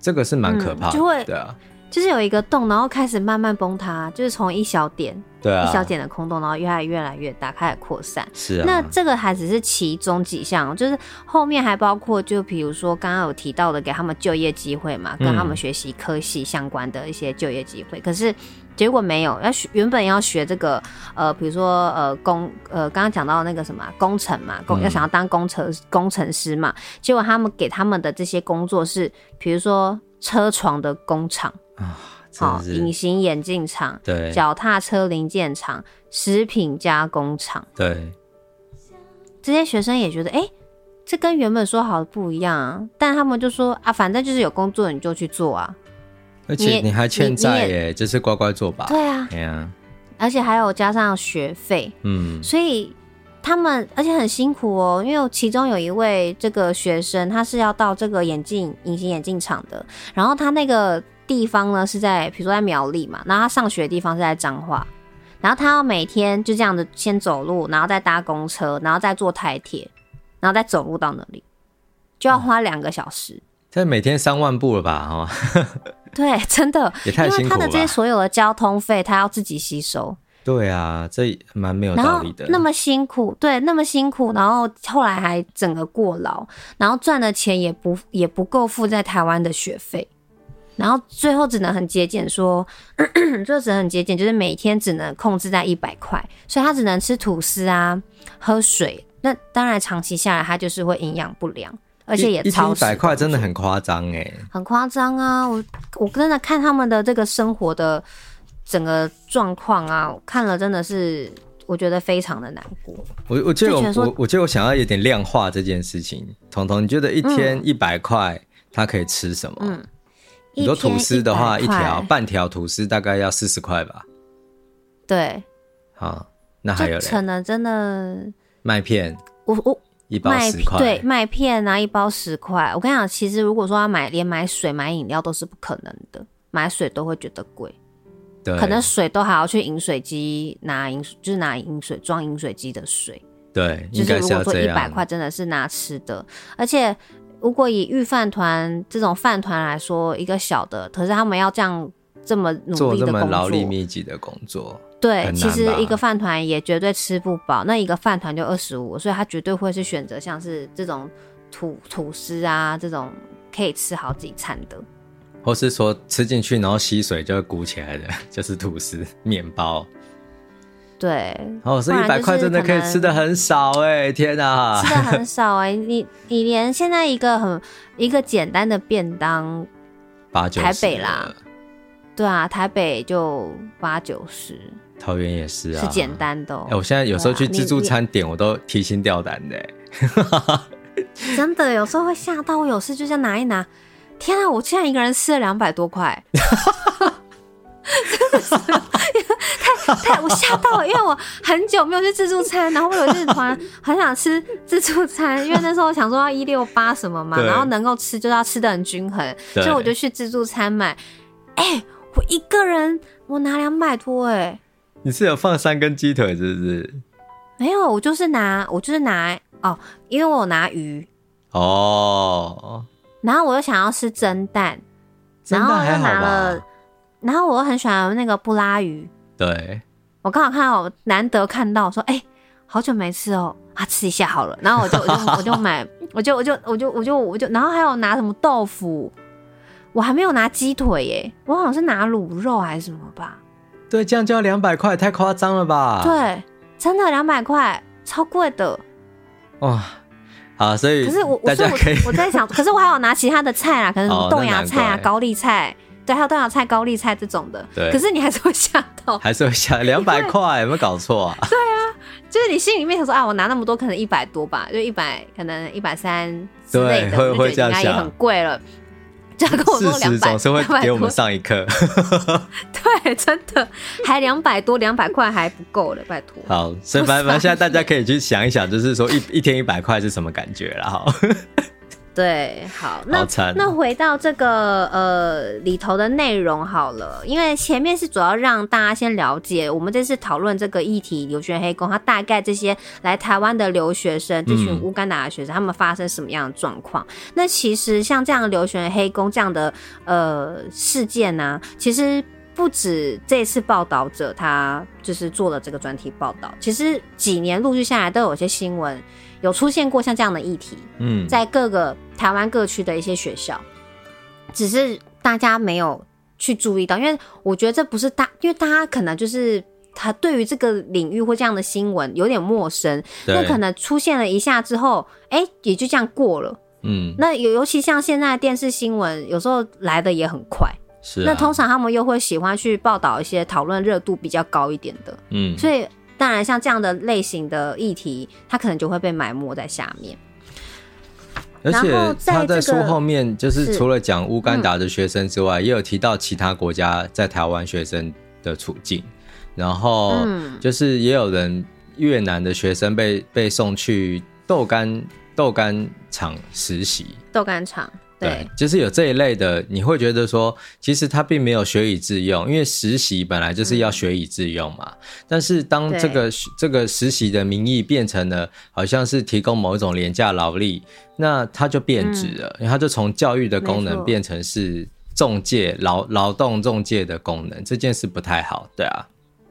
这个是蛮可怕的，嗯、对啊。就是有一个洞，然后开始慢慢崩塌，就是从一小点，对啊，一小点的空洞，然后越来越来越大，开始扩散。是啊，那这个还只是其中几项，就是后面还包括，就比如说刚刚有提到的，给他们就业机会嘛，跟他们学习科系相关的一些就业机会，嗯。可是结果没有，要学原本要学这个，呃，比如说呃工，呃刚刚讲到那个什么工程嘛，工要想要当工程工程师嘛，结果他们给他们的这些工作是，比如说车床的工厂。啊，好，隐形眼镜厂，对，脚踏车零件厂，食品加工厂，对，这些学生也觉得，哎、欸，这跟原本说好的不一样啊。但他们就说啊，反正就是有工作你就去做啊，而且你还欠债耶，就是乖乖做吧。对啊，对啊，而且还有加上学费，嗯，所以他们而且很辛苦哦，因为其中有一位这个学生，他是要到这个眼镜隐形眼镜厂的，然后他那个。地方呢是在，比如说在苗栗嘛，然后他上学的地方是在彰化，然后他要每天就这样子先走路，然后再搭公车，然后再坐台铁，然后再走路到那里，就要花两个小时。这、嗯、每天三万步了吧？哈，(laughs) 对，真的也太辛苦了。因为他的这些所有的交通费，他要自己吸收。对啊，这蛮没有道理的。那么辛苦，对，那么辛苦，然后后来还整个过劳，然后赚的钱也不也不够付在台湾的学费。然后最后只能很节俭，说 (clears throat) 最后只能很节俭，就是每天只能控制在一百块，所以他只能吃吐司啊，喝水。那当然长期下来，他就是会营养不良，而且也超一百块真的很夸张哎，很夸张啊！我我真的看他们的这个生活的整个状况啊，我看了真的是我觉得非常的难过。我我记得我我我觉得我想要有点量化这件事情。彤彤，你觉得一天一百块，他可以吃什么？嗯你说吐司的话，一条半条吐司大概要四十块吧？对。好，那还有可能真的麦片，我我一包十块，对，麦片啊，一包十块。我跟你讲，其实如果说要买，连买水、买饮料都是不可能的，买水都会觉得贵。对，可能水都还要去饮水机拿饮，就是拿饮水装饮水机的水。对，就是如果说一百块真的是拿吃的，而且。如果以御饭团这种饭团来说，一个小的，可是他们要这样这么努力的工作，做这么劳力密集的工作，对，其实一个饭团也绝对吃不饱。那一个饭团就二十五，所以他绝对会是选择像是这种吐吐司啊这种可以吃好几餐的，或是说吃进去然后吸水就会鼓起来的，就是吐司面包。对，哦，所以一百块真的可以吃的很少哎、欸，天哪，吃的很少哎、欸，你你连现在一个很一个简单的便当，(laughs) 八九十，台北啦，对啊，台北就八九十，桃园也是啊，是简单的、喔。哎、欸，我现在有时候去自助餐点，我都提心吊胆的、欸，(laughs) (laughs) 真的有时候会吓到，我有事就这样拿一拿，天啊，我现在一个人吃了两百多块。真的是太太我吓到了，因为我很久没有去自助餐，然后我有日团很想吃自助餐，因为那时候我想说要一六八什么嘛，然后能够吃就要吃的很均衡，所以我就去自助餐买。哎、欸，我一个人我拿两百多哎、欸，你是有放三根鸡腿是不是？没有，我就是拿我就是拿哦，因为我有拿鱼哦，然后我又想要吃蒸蛋，然后我又拿了。然后我很喜欢那个布拉鱼，对，我刚好看到，难得看到，说哎、欸，好久没吃哦，啊，吃一下好了。然后我就我就我就买，(laughs) 我就我就我就我就我就，然后还有拿什么豆腐，我还没有拿鸡腿耶，我好像是拿卤肉还是什么吧？对，这样就要两百块，太夸张了吧？对，真的两百块，超贵的。哇，好，所以可是我我说我我在想，可是我还有拿其他的菜啊，可能什么豆芽菜啊、高丽菜。对，还有豆芽菜、高丽菜这种的，对。可是你还是会吓到，(laughs) 还是会吓。(laughs) 两百块有没有搞错啊？(laughs) 对啊，就是你心里面想说啊，我拿那么多，可能一百多吧，就一百，可能一百三之类的，会会这样想，应该也很贵了。这样跟我说两百，总是会给我们上一课。对，真的，还两百多，两百块还不够了，拜托。好，所以反正现在大家可以去想一想，就是说一一天一百块是什么感觉了哈。对，好，那那回到这个呃里头的内容好了，因为前面是主要让大家先了解我们这次讨论这个议题，留学黑工，他大概这些来台湾的留学生，这群乌干达的学生，嗯、他们发生什么样的状况？那其实像这样的留学黑工这样的呃事件呢、啊，其实不止这次报道者他就是做了这个专题报道，其实几年陆续下来都有些新闻。有出现过像这样的议题，嗯，在各个台湾各区的一些学校，只是大家没有去注意到，因为我觉得这不是大，因为大家可能就是他对于这个领域或这样的新闻有点陌生，那可能出现了一下之后，哎、欸，也就这样过了，嗯，那尤尤其像现在电视新闻，有时候来的也很快，是、啊，那通常他们又会喜欢去报道一些讨论热度比较高一点的，嗯，所以。当然，像这样的类型的议题，它可能就会被埋没在下面。而且他在书后面，就是除了讲乌干达的学生之外，也有提到其他国家在台湾学生的处境。然后，就是也有人越南的学生被被送去豆干豆干厂实习，豆干厂。对，就是有这一类的，你会觉得说，其实他并没有学以致用，因为实习本来就是要学以致用嘛。嗯、但是当这个这个实习的名义变成了好像是提供某一种廉价劳力，那它就变质了，然、嗯、后就从教育的功能变成是中介劳劳动中介的功能，这件事不太好，对啊。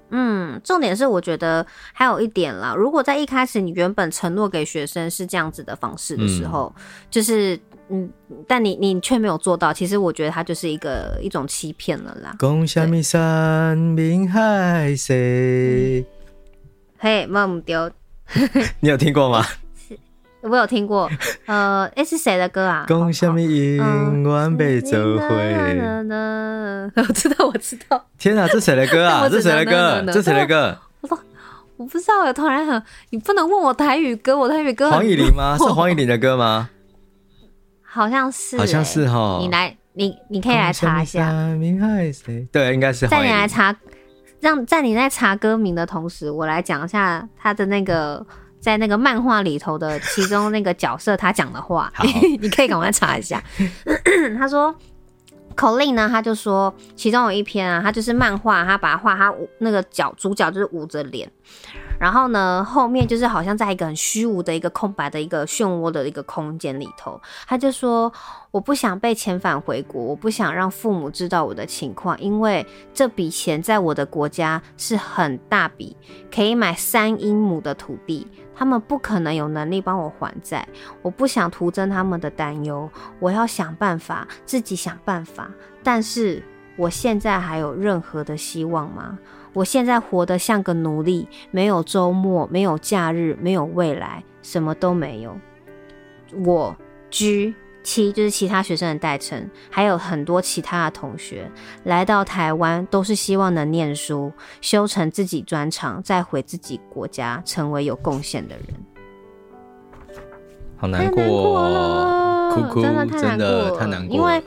嗯，重点是我觉得还有一点啦，如果在一开始你原本承诺给学生是这样子的方式的时候，嗯、就是。嗯，但你你却没有做到，其实我觉得它就是一个一种欺骗了啦。共下米山明海谁？嘿，梦丢，(laughs) 你有听过吗？(laughs) 我有听过，呃，诶，是谁的歌啊？共下米银万倍走回。(laughs) 我知道，我知道。天哪，这谁的歌啊？这谁的歌？这谁的歌？我我不知道，突然很，你不能问我台语歌，我台语歌。黄乙玲吗？是黄乙玲的歌吗？好像是，好像是哈。你来，你你可以来查一下。对，应该是。在你来查，让在你在查歌名的同时，我来讲一下他的那个。在那个漫画里头的其中那个角色，他讲的话，(laughs) 你可以赶快查一下。(clears throat) 他说，Colin 呢，他就说，其中有一篇啊，他就是漫画，他把它画，他那个角主角就是捂着脸。然后呢，后面就是好像在一个很虚无的一个空白的一个漩涡的一个空间里头，他就说：“我不想被遣返回国，我不想让父母知道我的情况，因为这笔钱在我的国家是很大笔，可以买三英亩的土地，他们不可能有能力帮我还债。我不想徒增他们的担忧，我要想办法，自己想办法。但是我现在还有任何的希望吗？”我现在活得像个奴隶，没有周末，没有假日，没有未来，什么都没有。我 G 七就是其他学生的代称，还有很多其他的同学来到台湾，都是希望能念书，修成自己专长，再回自己国家，成为有贡献的人。好难过哦，哭哭，真的太难过了，太难过了，因为。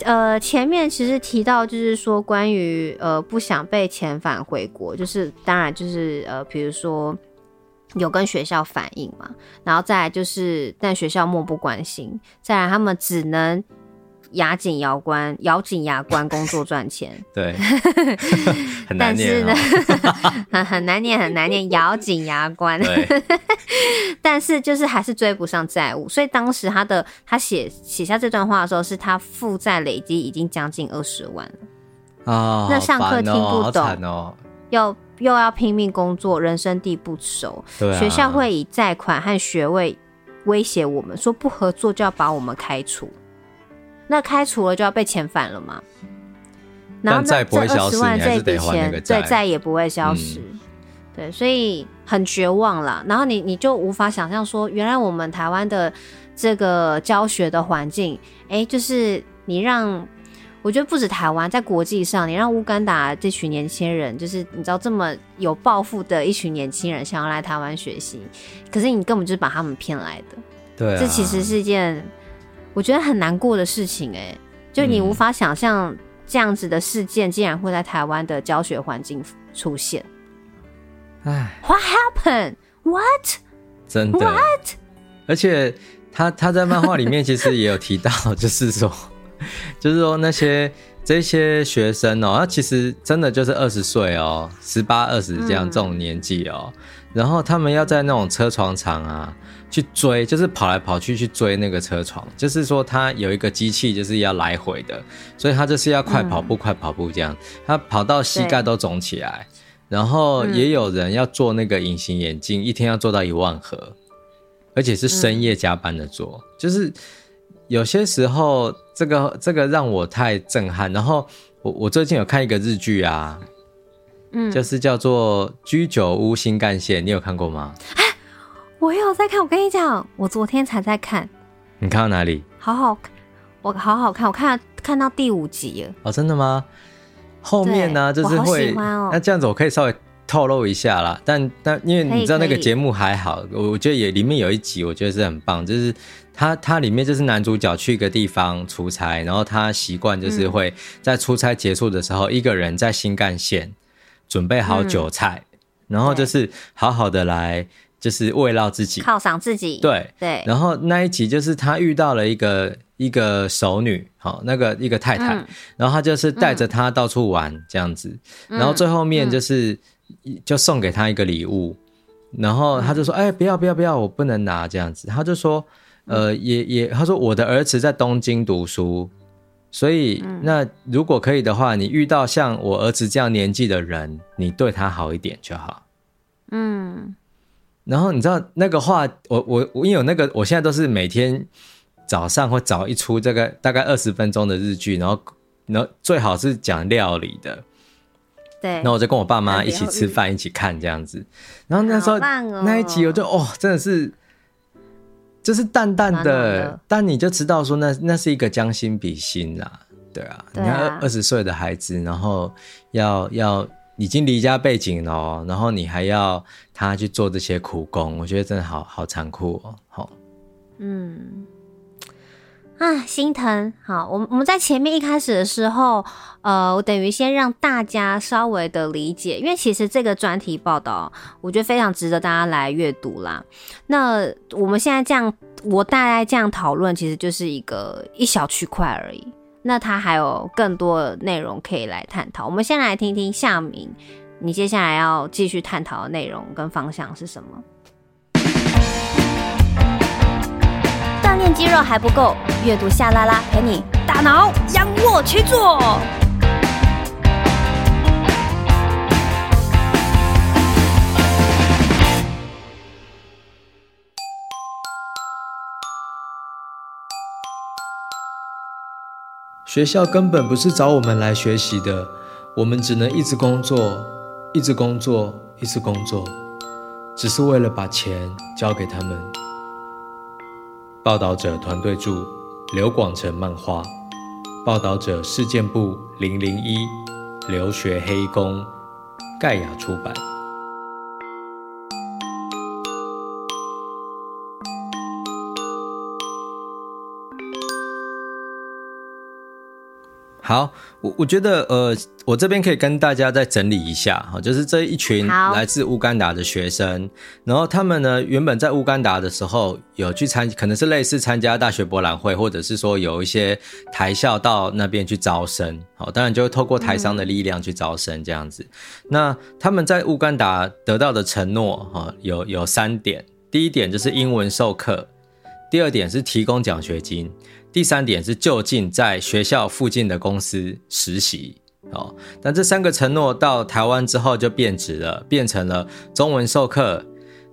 呃，前面其实提到就是说关于呃不想被遣返回国，就是当然就是呃比如说有跟学校反映嘛，然后再来就是但学校漠不关心，再来他们只能。牙紧牙关，咬紧牙关工作赚钱。(laughs) 对，(laughs) 很难念，但是呢，(laughs) 很难念，很难念，咬紧牙关。但是就是还是追不上债务，所以当时他的他写写下这段话的时候，是他负债累积已经将近二十万了啊。哦、那上课听不懂，哦、又又要拼命工作，人生地不熟。学校会以债款和学位威胁我们，说不合作就要把我们开除。那开除了就要被遣返了吗？然后那这二十万这笔钱，对，再也不会消失。嗯、对，所以很绝望了。然后你你就无法想象说，原来我们台湾的这个教学的环境，哎、欸，就是你让我觉得不止台湾，在国际上，你让乌干达这群年轻人，就是你知道这么有抱负的一群年轻人，想要来台湾学习，可是你根本就是把他们骗来的。对、啊，这其实是一件。我觉得很难过的事情，哎，就你无法想象这样子的事件竟然会在台湾的教学环境出现。哎，What happened? What? 真的？What? 而且他他在漫画里面其实也有提到，(laughs) 就是说，(laughs) 就是说那些这些学生哦，他其实真的就是二十岁哦，十八二十这样这种年纪哦，嗯、然后他们要在那种车床厂啊。去追，就是跑来跑去去追那个车床，就是说他有一个机器，就是要来回的，所以他就是要快跑步，嗯、快跑步这样，他跑到膝盖都肿起来。然后也有人要做那个隐形眼镜，嗯、一天要做到一万盒，而且是深夜加班的做。嗯、就是有些时候，这个这个让我太震撼。然后我我最近有看一个日剧啊，嗯，就是叫做《居酒屋新干线》，你有看过吗？我有在看，我跟你讲，我昨天才在看。你看到哪里？好好看，我好好看，我看看到第五集了。哦，真的吗？后面呢，对就是会，哦、那这样子我可以稍微透露一下啦。但但因为你知道那个节目还好，我觉得也里面有一集，我觉得是很棒，就是他他里面就是男主角去一个地方出差，然后他习惯就是会在出差结束的时候，嗯、一个人在新干线准备好酒菜，嗯、然后就是好好的来。就是慰劳自己，犒赏自己。对。对。然后那一集就是他遇到了一个一个熟女，好，那个一个太太，嗯、然后他就是带着她到处玩这样子，嗯、然后最后面就是就送给她一个礼物，嗯、然后他就说：“哎，不要不要不要，我不能拿。这样子。”他就说：“呃，也也，他说我的儿子在东京读书，所以那如果可以的话，你遇到像我儿子这样年纪的人，你对他好一点就好。”嗯。然后你知道那个话，我我我因为有那个，我现在都是每天早上会找一出这个大概二十分钟的日剧，然后然后最好是讲料理的。对，然后我就跟我爸妈一起吃饭，一起看这样子。然后那时候、哦、那一集，我就哦，真的是，就是淡淡的，的。但你就知道说那那是一个将心比心啦，对啊，对啊，你看二二十岁的孩子，然后要要已经离家背景了，然后你还要他去做这些苦工，我觉得真的好好残酷哦，好，嗯。啊，心疼。好，我们我们在前面一开始的时候，呃，我等于先让大家稍微的理解，因为其实这个专题报道，我觉得非常值得大家来阅读啦。那我们现在这样，我大概这样讨论，其实就是一个一小区块而已。那它还有更多内容可以来探讨。我们先来听听夏明，你接下来要继续探讨的内容跟方向是什么？锻炼肌肉还不够，阅读夏拉拉陪你大脑仰卧起坐。学校根本不是找我们来学习的，我们只能一直工作，一直工作，一直工作，只是为了把钱交给他们。报道者团队著刘广成漫画，报道者事件簿零零一留学黑工，盖亚出版。好，我我觉得，呃，我这边可以跟大家再整理一下哈，就是这一群来自乌干达的学生，然后他们呢，原本在乌干达的时候有去参，可能是类似参加大学博览会，或者是说有一些台校到那边去招生，好，当然就会透过台商的力量去招生这样子。嗯、那他们在乌干达得到的承诺哈，有有三点，第一点就是英文授课，第二点是提供奖学金。第三点是就近在学校附近的公司实习。哦，但这三个承诺到台湾之后就变质了，变成了中文授课，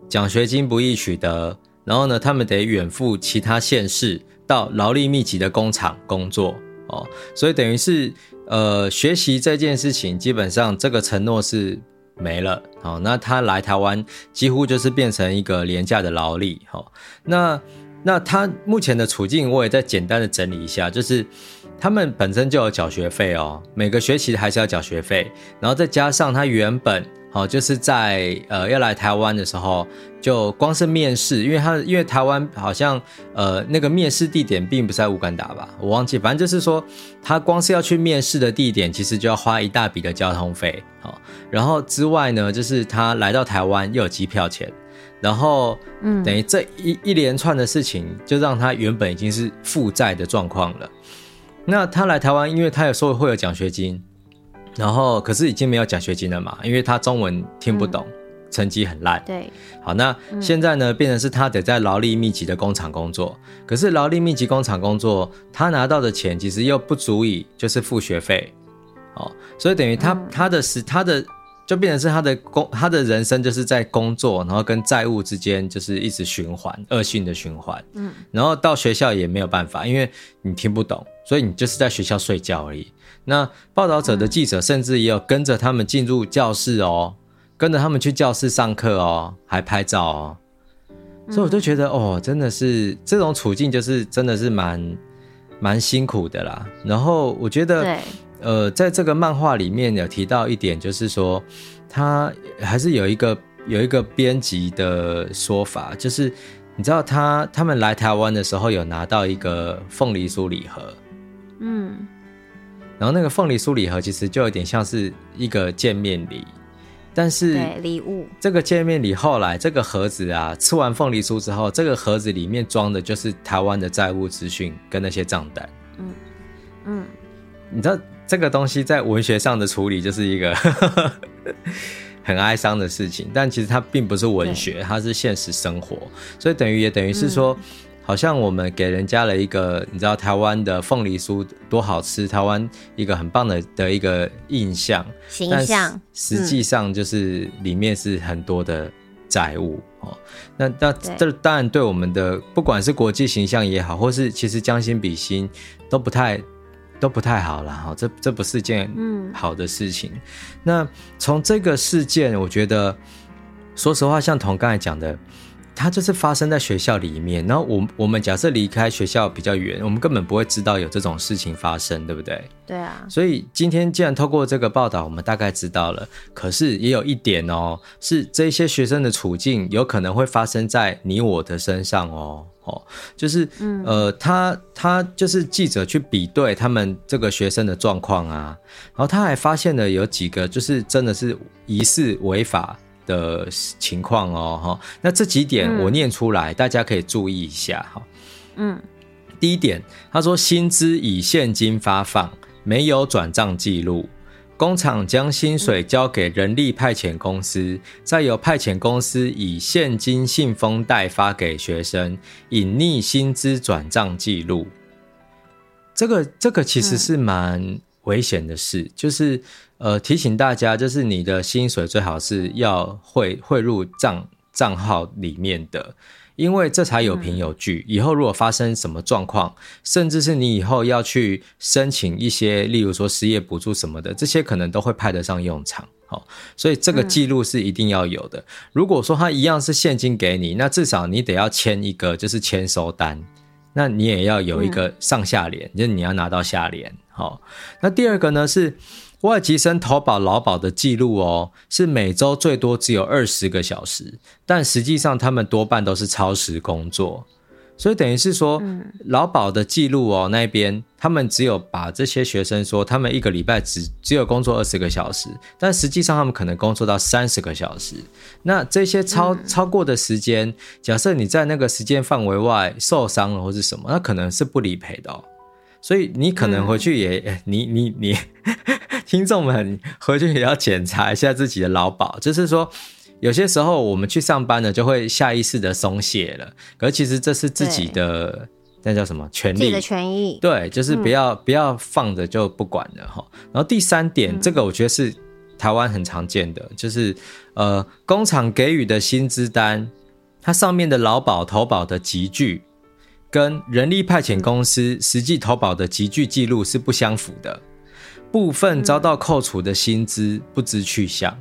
奖学金不易取得，然后呢，他们得远赴其他县市到劳力密集的工厂工作。哦，所以等于是呃学习这件事情基本上这个承诺是没了。哦，那他来台湾几乎就是变成一个廉价的劳力。哦，那。那他目前的处境，我也再简单的整理一下，就是他们本身就有缴学费哦，每个学期还是要缴学费，然后再加上他原本哦，就是在呃要来台湾的时候，就光是面试，因为他因为台湾好像呃那个面试地点并不是在乌干达吧，我忘记，反正就是说他光是要去面试的地点，其实就要花一大笔的交通费，好，然后之外呢，就是他来到台湾又有机票钱。然后，嗯，等于这一一连串的事情，就让他原本已经是负债的状况了。那他来台湾，因为他有说会有奖学金，然后可是已经没有奖学金了嘛，因为他中文听不懂，嗯、成绩很烂。对，好，那现在呢，变成是他得在劳力密集的工厂工作，可是劳力密集工厂工作，他拿到的钱其实又不足以就是付学费，哦，所以等于他、嗯、他的是他的。就变成是他的工，他的人生就是在工作，然后跟债务之间就是一直循环，恶性的循环。嗯，然后到学校也没有办法，因为你听不懂，所以你就是在学校睡觉而已。那报道者的记者甚至也有跟着他们进入教室哦，跟着他们去教室上课哦，还拍照哦。所以我就觉得哦，真的是这种处境就是真的是蛮蛮辛苦的啦。然后我觉得。对。呃，在这个漫画里面有提到一点，就是说，他还是有一个有一个编辑的说法，就是你知道他他们来台湾的时候有拿到一个凤梨酥礼盒，嗯，然后那个凤梨酥礼盒其实就有点像是一个见面礼，但是礼物这个见面礼后来这个盒子啊，吃完凤梨酥之后，这个盒子里面装的就是台湾的债务资讯跟那些账单，嗯嗯，你知道。这个东西在文学上的处理就是一个 (laughs) 很哀伤的事情，但其实它并不是文学，它是现实生活，所以等于也等于是说，好像我们给人家了一个你知道台湾的凤梨酥多好吃，台湾一个很棒的的一个印象形象，实际上就是里面是很多的债务哦。那那这当然对我们的不管是国际形象也好，或是其实将心比心都不太都不太好了哈。这这不是件好的事情。嗯、那从这个事件，我觉得说实话，像彤刚才讲的。它就是发生在学校里面，然后我我们假设离开学校比较远，我们根本不会知道有这种事情发生，对不对？对啊。所以今天既然透过这个报道，我们大概知道了，可是也有一点哦，是这些学生的处境有可能会发生在你我的身上哦，哦，就是，嗯，呃，他他就是记者去比对他们这个学生的状况啊，然后他还发现了有几个就是真的是疑似违法。的情况哦，哈，那这几点我念出来，嗯、大家可以注意一下哈。嗯，第一点，他说薪资以现金发放，没有转账记录，工厂将薪水交给人力派遣公司，嗯、再由派遣公司以现金信封袋发给学生，隐匿薪资转账记录。这个这个其实是蛮危险的事，嗯、就是。呃，提醒大家，就是你的薪水最好是要汇汇入账账号里面的，因为这才有凭有据。以后如果发生什么状况，甚至是你以后要去申请一些，例如说失业补助什么的，这些可能都会派得上用场。好，所以这个记录是一定要有的。如果说他一样是现金给你，那至少你得要签一个就是签收单，那你也要有一个上下联，就是你要拿到下联。好，那第二个呢是。外籍生投保劳保的记录哦，是每周最多只有二十个小时，但实际上他们多半都是超时工作，所以等于是说，劳保的记录哦那边，他们只有把这些学生说他们一个礼拜只只有工作二十个小时，但实际上他们可能工作到三十个小时。那这些超超过的时间，假设你在那个时间范围外受伤了或是什么，那可能是不理赔的哦。所以你可能回去也，你 (laughs) 你你。(laughs) 听众们回去也要检查一下自己的劳保，就是说，有些时候我们去上班呢，就会下意识的松懈了，可是其实这是自己的，那叫什么权利？自己的权益。对，就是不要、嗯、不要放着就不管了哈。然后第三点，这个我觉得是台湾很常见的，就是呃，工厂给予的薪资单，它上面的劳保投保的级距，跟人力派遣公司实际投保的集聚记录是不相符的。部分遭到扣除的薪资不知去向，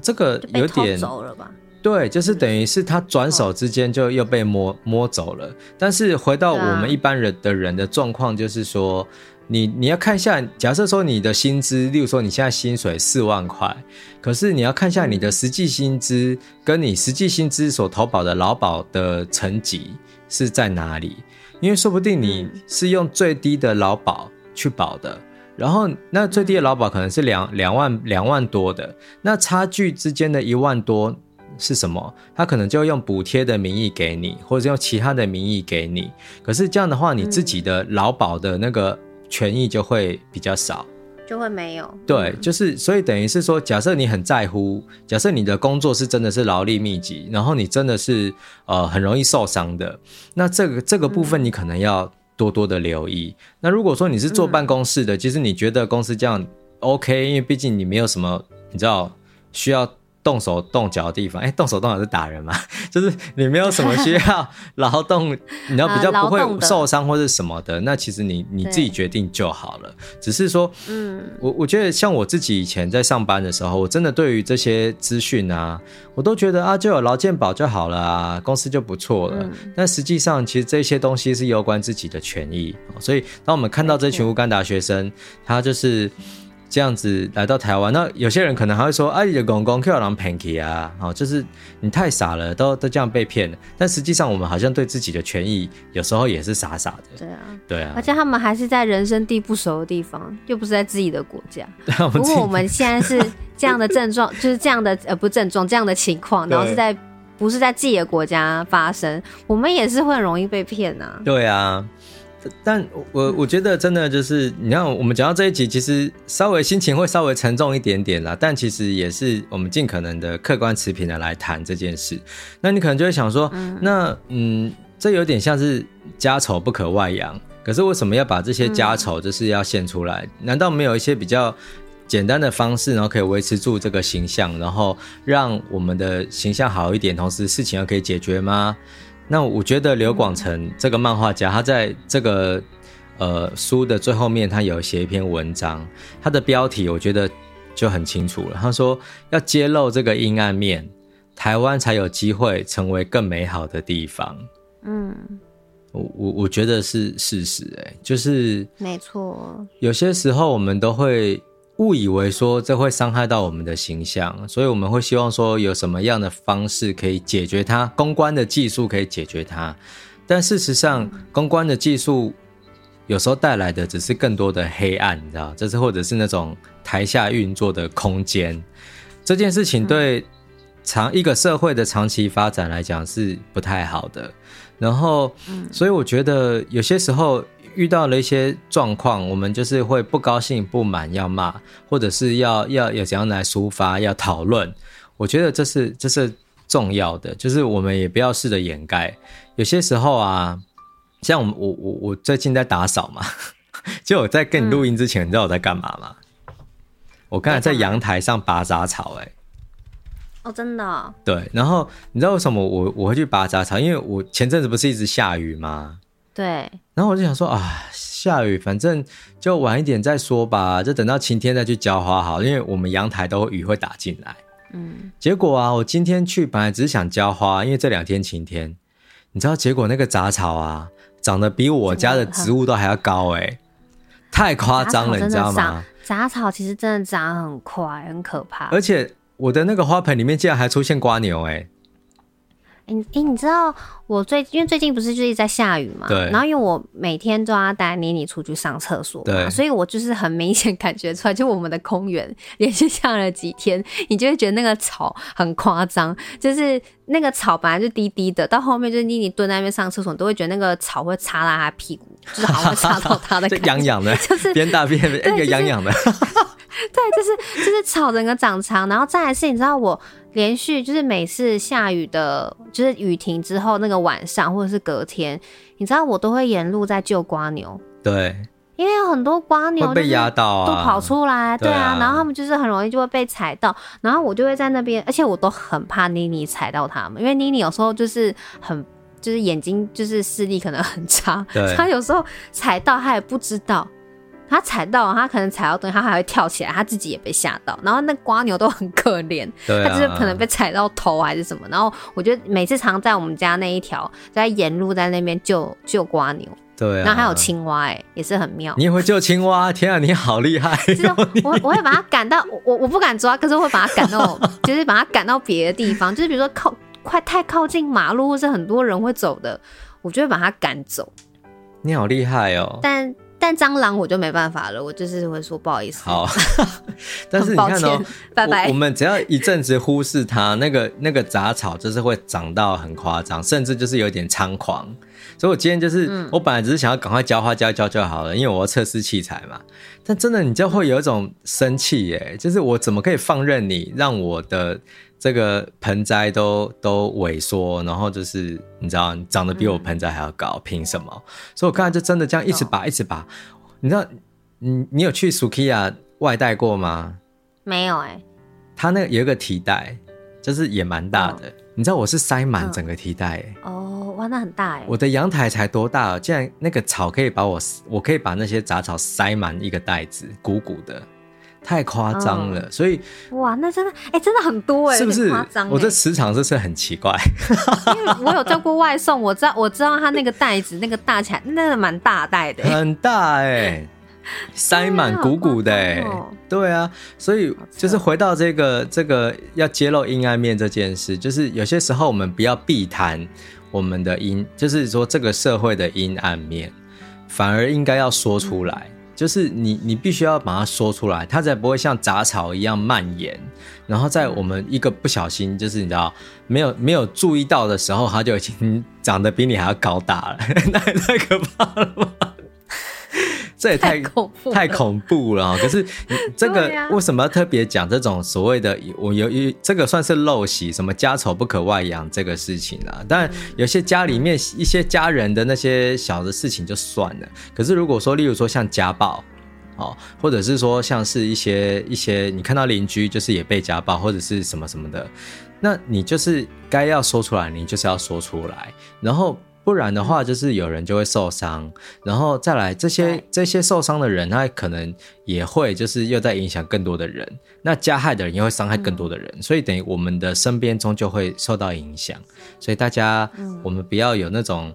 这个有点走了吧？对，就是等于是他转手之间就又被摸摸走了。但是回到我们一般人的人的状况，就是说，你你要看一下，假设说你的薪资，例如说你现在薪水四万块，可是你要看一下你的实际薪资跟你实际薪资所投保的劳保的层级是在哪里？因为说不定你是用最低的劳保去保的。然后，那最低的劳保可能是两两万两万多的，那差距之间的一万多是什么？他可能就用补贴的名义给你，或者用其他的名义给你。可是这样的话，你自己的劳保的那个权益就会比较少，就会没有。对，就是所以等于是说，假设你很在乎，假设你的工作是真的是劳力密集，然后你真的是呃很容易受伤的，那这个这个部分你可能要。多多的留意。那如果说你是坐办公室的，其实你觉得公司这样 OK，因为毕竟你没有什么，你知道需要。动手动脚的地方，哎、欸，动手动脚是打人嘛？(laughs) 就是你没有什么需要劳动，你要比较不会受伤或者什么的，那其实你你自己决定就好了。只是说，嗯，我我觉得像我自己以前在上班的时候，我真的对于这些资讯啊，我都觉得啊，就有劳健保就好了啊，公司就不错了。嗯、但实际上，其实这些东西是攸关自己的权益。所以，当我们看到这群乌干达学生，他就是。这样子来到台湾，那有些人可能还会说：“哎、啊，你公公 Q 狼 Panky 啊，好，就是你太傻了，都都这样被骗了。”但实际上，我们好像对自己的权益有时候也是傻傻的。对啊，对啊。而且他们还是在人生地不熟的地方，又不是在自己的国家。(laughs) 不过我们现在是这样的症状，就是这样的呃不症状这样的情况，然后是在不是在自己的国家发生，我们也是会很容易被骗呐、啊。对啊。但我我觉得真的就是，你看我们讲到这一集，其实稍微心情会稍微沉重一点点啦。但其实也是我们尽可能的客观持平的来谈这件事。那你可能就会想说，那嗯，这有点像是家丑不可外扬。可是为什么要把这些家丑就是要献出来？难道没有一些比较简单的方式，然后可以维持住这个形象，然后让我们的形象好一点，同时事情又可以解决吗？那我觉得刘广成这个漫画家，他在这个呃书的最后面，他有写一篇文章，他的标题我觉得就很清楚了。他说要揭露这个阴暗面，台湾才有机会成为更美好的地方。嗯。我我我觉得是事实，哎，就是没错。有些时候我们都会误以为说这会伤害到我们的形象，所以我们会希望说有什么样的方式可以解决它，公关的技术可以解决它。但事实上，公关的技术有时候带来的只是更多的黑暗，你知道，这是或者是那种台下运作的空间。这件事情对长一个社会的长期发展来讲是不太好的。然后，所以我觉得有些时候遇到了一些状况，我们就是会不高兴、不满，要骂，或者是要要要怎样来抒发、要讨论。我觉得这是这是重要的，就是我们也不要试着掩盖。有些时候啊，像我我我我最近在打扫嘛，(laughs) 就我在跟你录音之前，嗯、你知道我在干嘛吗？我刚才在阳台上拔杂草、欸，哎。哦，真的、哦。对，然后你知道为什么我我会去拔杂草？因为我前阵子不是一直下雨吗？对。然后我就想说啊，下雨反正就晚一点再说吧，就等到晴天再去浇花好，因为我们阳台都雨会打进来。嗯。结果啊，我今天去本来只是想浇花，因为这两天晴天，你知道结果那个杂草啊，长得比我家的植物都还要高哎、欸，太夸张了，你知道吗？杂草其实真的长很快，很可怕，而且。我的那个花盆里面竟然还出现瓜牛哎、欸！哎、欸，你知道我最因为最近不是就是在下雨嘛？对。然后因为我每天都要带妮妮出去上厕所嘛，对。所以我就是很明显感觉出来，就我们的公园连续下了几天，你就会觉得那个草很夸张，就是那个草本来就低低的，到后面就是妮妮蹲在那边上厕所，你都会觉得那个草会插到她屁股，就是好像插到她的，(laughs) 痒痒的，(laughs) 就是边大边那个痒痒的。(laughs) 对，就是就是草整个长长，然后再来是，你知道我连续就是每次下雨的，就是雨停之后那个晚上或者是隔天，你知道我都会沿路在救瓜牛。对，因为有很多瓜牛被压到啊，都跑出来，对啊，然后他们就是很容易就会被踩到，然后我就会在那边，而且我都很怕妮妮踩到他们，因为妮妮有时候就是很就是眼睛就是视力可能很差，对，他有时候踩到她也不知道。他踩到，他可能踩到东西，他还会跳起来，他自己也被吓到。然后那瓜牛都很可怜，(laughs) 他就是可能被踩到头还是什么。然后我觉得每次常在我们家那一条，在沿路在那边救救瓜牛，对啊。然后还有青蛙，哎，也是很妙。你也会救青蛙？天啊，你好厉害！(laughs) 就是我我会把它赶到我我不敢抓，可是我会把它赶到，(laughs) 就是把它赶到别的地方，就是比如说靠快太靠近马路或是很多人会走的，我就会把它赶走。你好厉害哦！但但蟑螂我就没办法了，我就是会说不好意思。好，(laughs) 但是你看哦，拜拜。我们只要一阵子忽视它，那个那个杂草就是会长到很夸张，甚至就是有点猖狂。所以我今天就是，嗯、我本来只是想要赶快浇花浇一浇就好了，因为我要测试器材嘛。但真的，你就会有一种生气耶，就是我怎么可以放任你让我的。这个盆栽都都萎缩，然后就是你知道，长得比我盆栽还要高，凭、嗯、什么？所以我刚才就真的这样一直拔，一直拔。你知道，你你有去 Sukiya 外带过吗？没有哎、欸。他那个有一个提袋，就是也蛮大的。哦、你知道我是塞满整个提袋、欸。哦，哇，那很大哎、欸。我的阳台才多大？竟然那个草可以把我，我可以把那些杂草塞满一个袋子，鼓鼓的。太夸张了，嗯、所以哇，那真的哎、欸，真的很多哎、欸，是不是？夸张、欸。我这磁场是不是很奇怪？因为我有叫过外送，我知道，我知道他那个袋子那个大起来，那个蛮大袋的、欸，很大哎、欸，(laughs) 塞满鼓鼓的哎、欸，对啊，对啊，所以就是回到这个这个要揭露阴暗面这件事，就是有些时候我们不要避谈我们的阴，就是说这个社会的阴暗面，反而应该要说出来。嗯就是你，你必须要把它说出来，它才不会像杂草一样蔓延。然后在我们一个不小心，就是你知道，没有没有注意到的时候，它就已经 (laughs) 长得比你还要高大了，(laughs) 那也太可怕了吧！这也太，太恐怖太恐怖了。可是 (laughs) 这个为什么要特别讲这种所谓的我由于这个算是陋习，什么家丑不可外扬这个事情啊？当然有些家里面一些家人的那些小的事情就算了。可是如果说例如说像家暴，哦，或者是说像是一些一些你看到邻居就是也被家暴或者是什么什么的，那你就是该要说出来，你就是要说出来，然后。不然的话，就是有人就会受伤，然后再来这些这些受伤的人，他可能也会就是又在影响更多的人，那加害的人又会伤害更多的人，嗯、所以等于我们的身边终究会受到影响。所以大家，嗯、我们不要有那种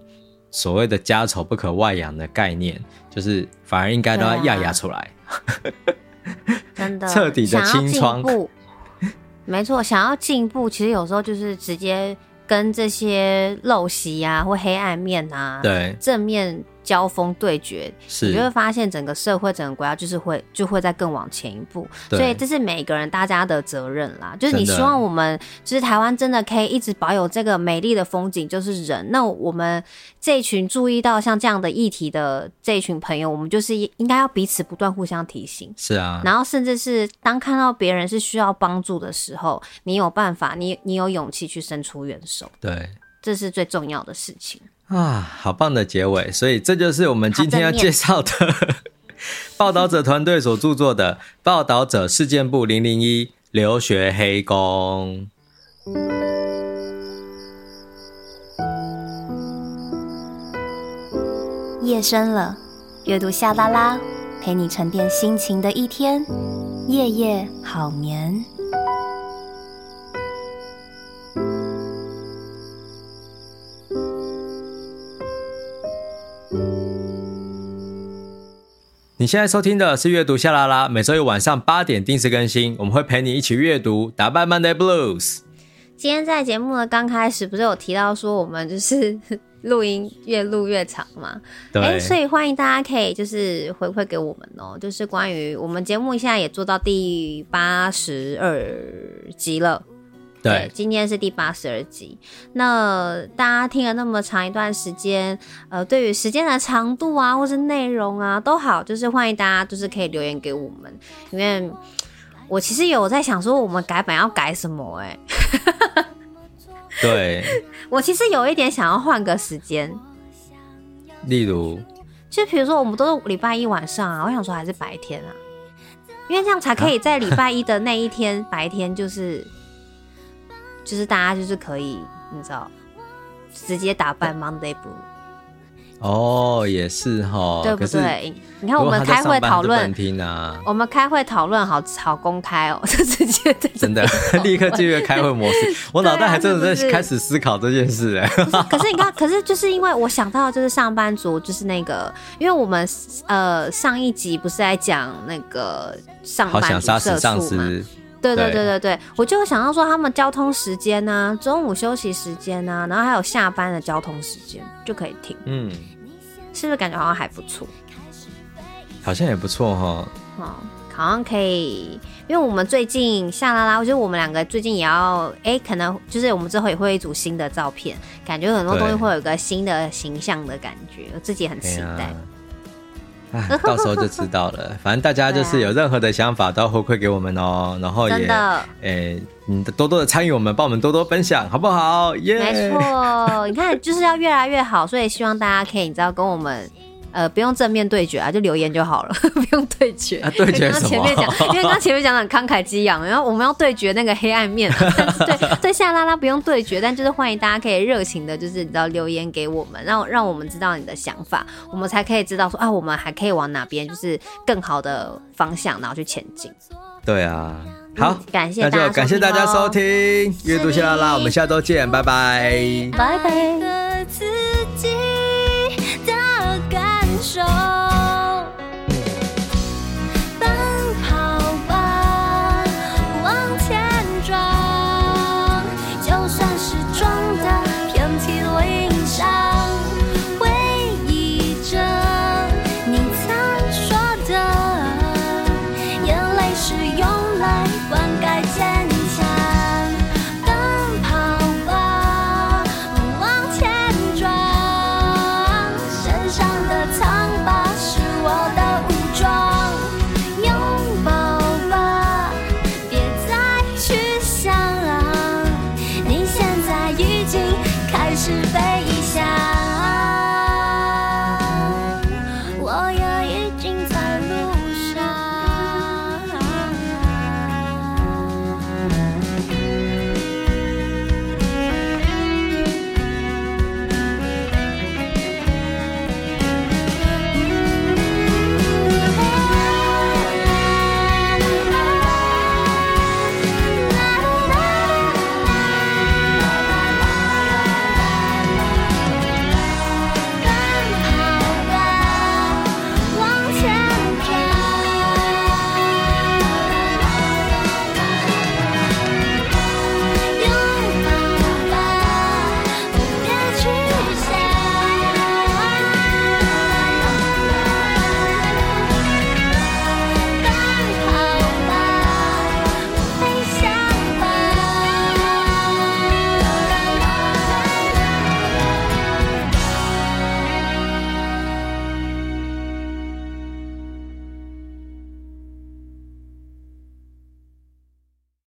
所谓的家丑不可外扬的概念，就是反而应该都要压压出来，啊、真的 (laughs) 彻底的清创。(laughs) 没错，想要进步，其实有时候就是直接。跟这些陋习啊，或黑暗面啊，对，正面。交锋对决，是你就会发现整个社会、整个国家就是会就会在更往前一步，所以这是每个人大家的责任啦。就是你希望我们，就是台湾真的可以一直保有这个美丽的风景，就是人。那我们这一群注意到像这样的议题的这一群朋友，我们就是应该要彼此不断互相提醒。是啊，然后甚至是当看到别人是需要帮助的时候，你有办法，你你有勇气去伸出援手。对，这是最重要的事情。啊，好棒的结尾！所以这就是我们今天要介绍的 (laughs) 报道者团队所著作的《报道者事件簿零零一留学黑工》。夜深了，阅读夏拉拉，陪你沉淀心情的一天，夜夜好眠。你现在收听的是阅读夏拉拉，每周一晚上八点定时更新，我们会陪你一起阅读，打败 Monday Blues。今天在节目的刚开始，不是有提到说我们就是 (laughs) 录音越录越长嘛？对、欸，所以欢迎大家可以就是回馈给我们哦，就是关于我们节目现在也做到第八十二集了。对，今天是第八十二集。那大家听了那么长一段时间，呃，对于时间的长度啊，或是内容啊，都好，就是欢迎大家，就是可以留言给我们。因为我其实有在想说，我们改版要改什么？哎，对，(laughs) 我其实有一点想要换个时间，例如，就比如说，我们都是礼拜一晚上啊，我想说还是白天啊，因为这样才可以在礼拜一的那一天白天就是。就是大家就是可以，你知道，直接打败 Monday Blue。哦，也是哈，对不对？你看我们开会讨论，我们开会讨论好好公开哦，(laughs) 就直接真的 (laughs) 立刻进入开会模式。(laughs) 我脑袋还真的在开始思考这件事哎。可是你看，可是就是因为我想到就是上班族，就是那个，因为我们呃上一集不是在讲那个上班族社畜吗？对对对对对，我就想到说他们交通时间呐、啊，中午休息时间呐、啊，然后还有下班的交通时间就可以停，嗯，是不是感觉好像还不错？好像也不错哈。哦，好像可以，因为我们最近夏拉拉，我觉得我们两个最近也要，哎，可能就是我们之后也会有一组新的照片，感觉很多东西会有一个新的形象的感觉，我自己很期待。到时候就知道了。(laughs) 反正大家就是有任何的想法，都要回馈给我们哦。然后也，诶、欸，你多多的参与我们，帮我们多多分享，好不好？耶、yeah！没错，你看就是要越来越好，所以希望大家可以，你知道，跟我们。呃，不用正面对决啊，就留言就好了，(laughs) 不用对决。啊，对决什么？前面讲，因为刚前面讲的很慷慨激昂，然后我们要对决那个黑暗面，(laughs) 但是对对夏拉拉不用对决，但就是欢迎大家可以热情的，就是你知道留言给我们，让让我们知道你的想法，我们才可以知道说啊，我们还可以往哪边就是更好的方向，然后去前进。对啊，好，嗯、感谢大家，那就感谢大家收听阅读夏拉拉，我们下周见，拜拜，拜拜。手。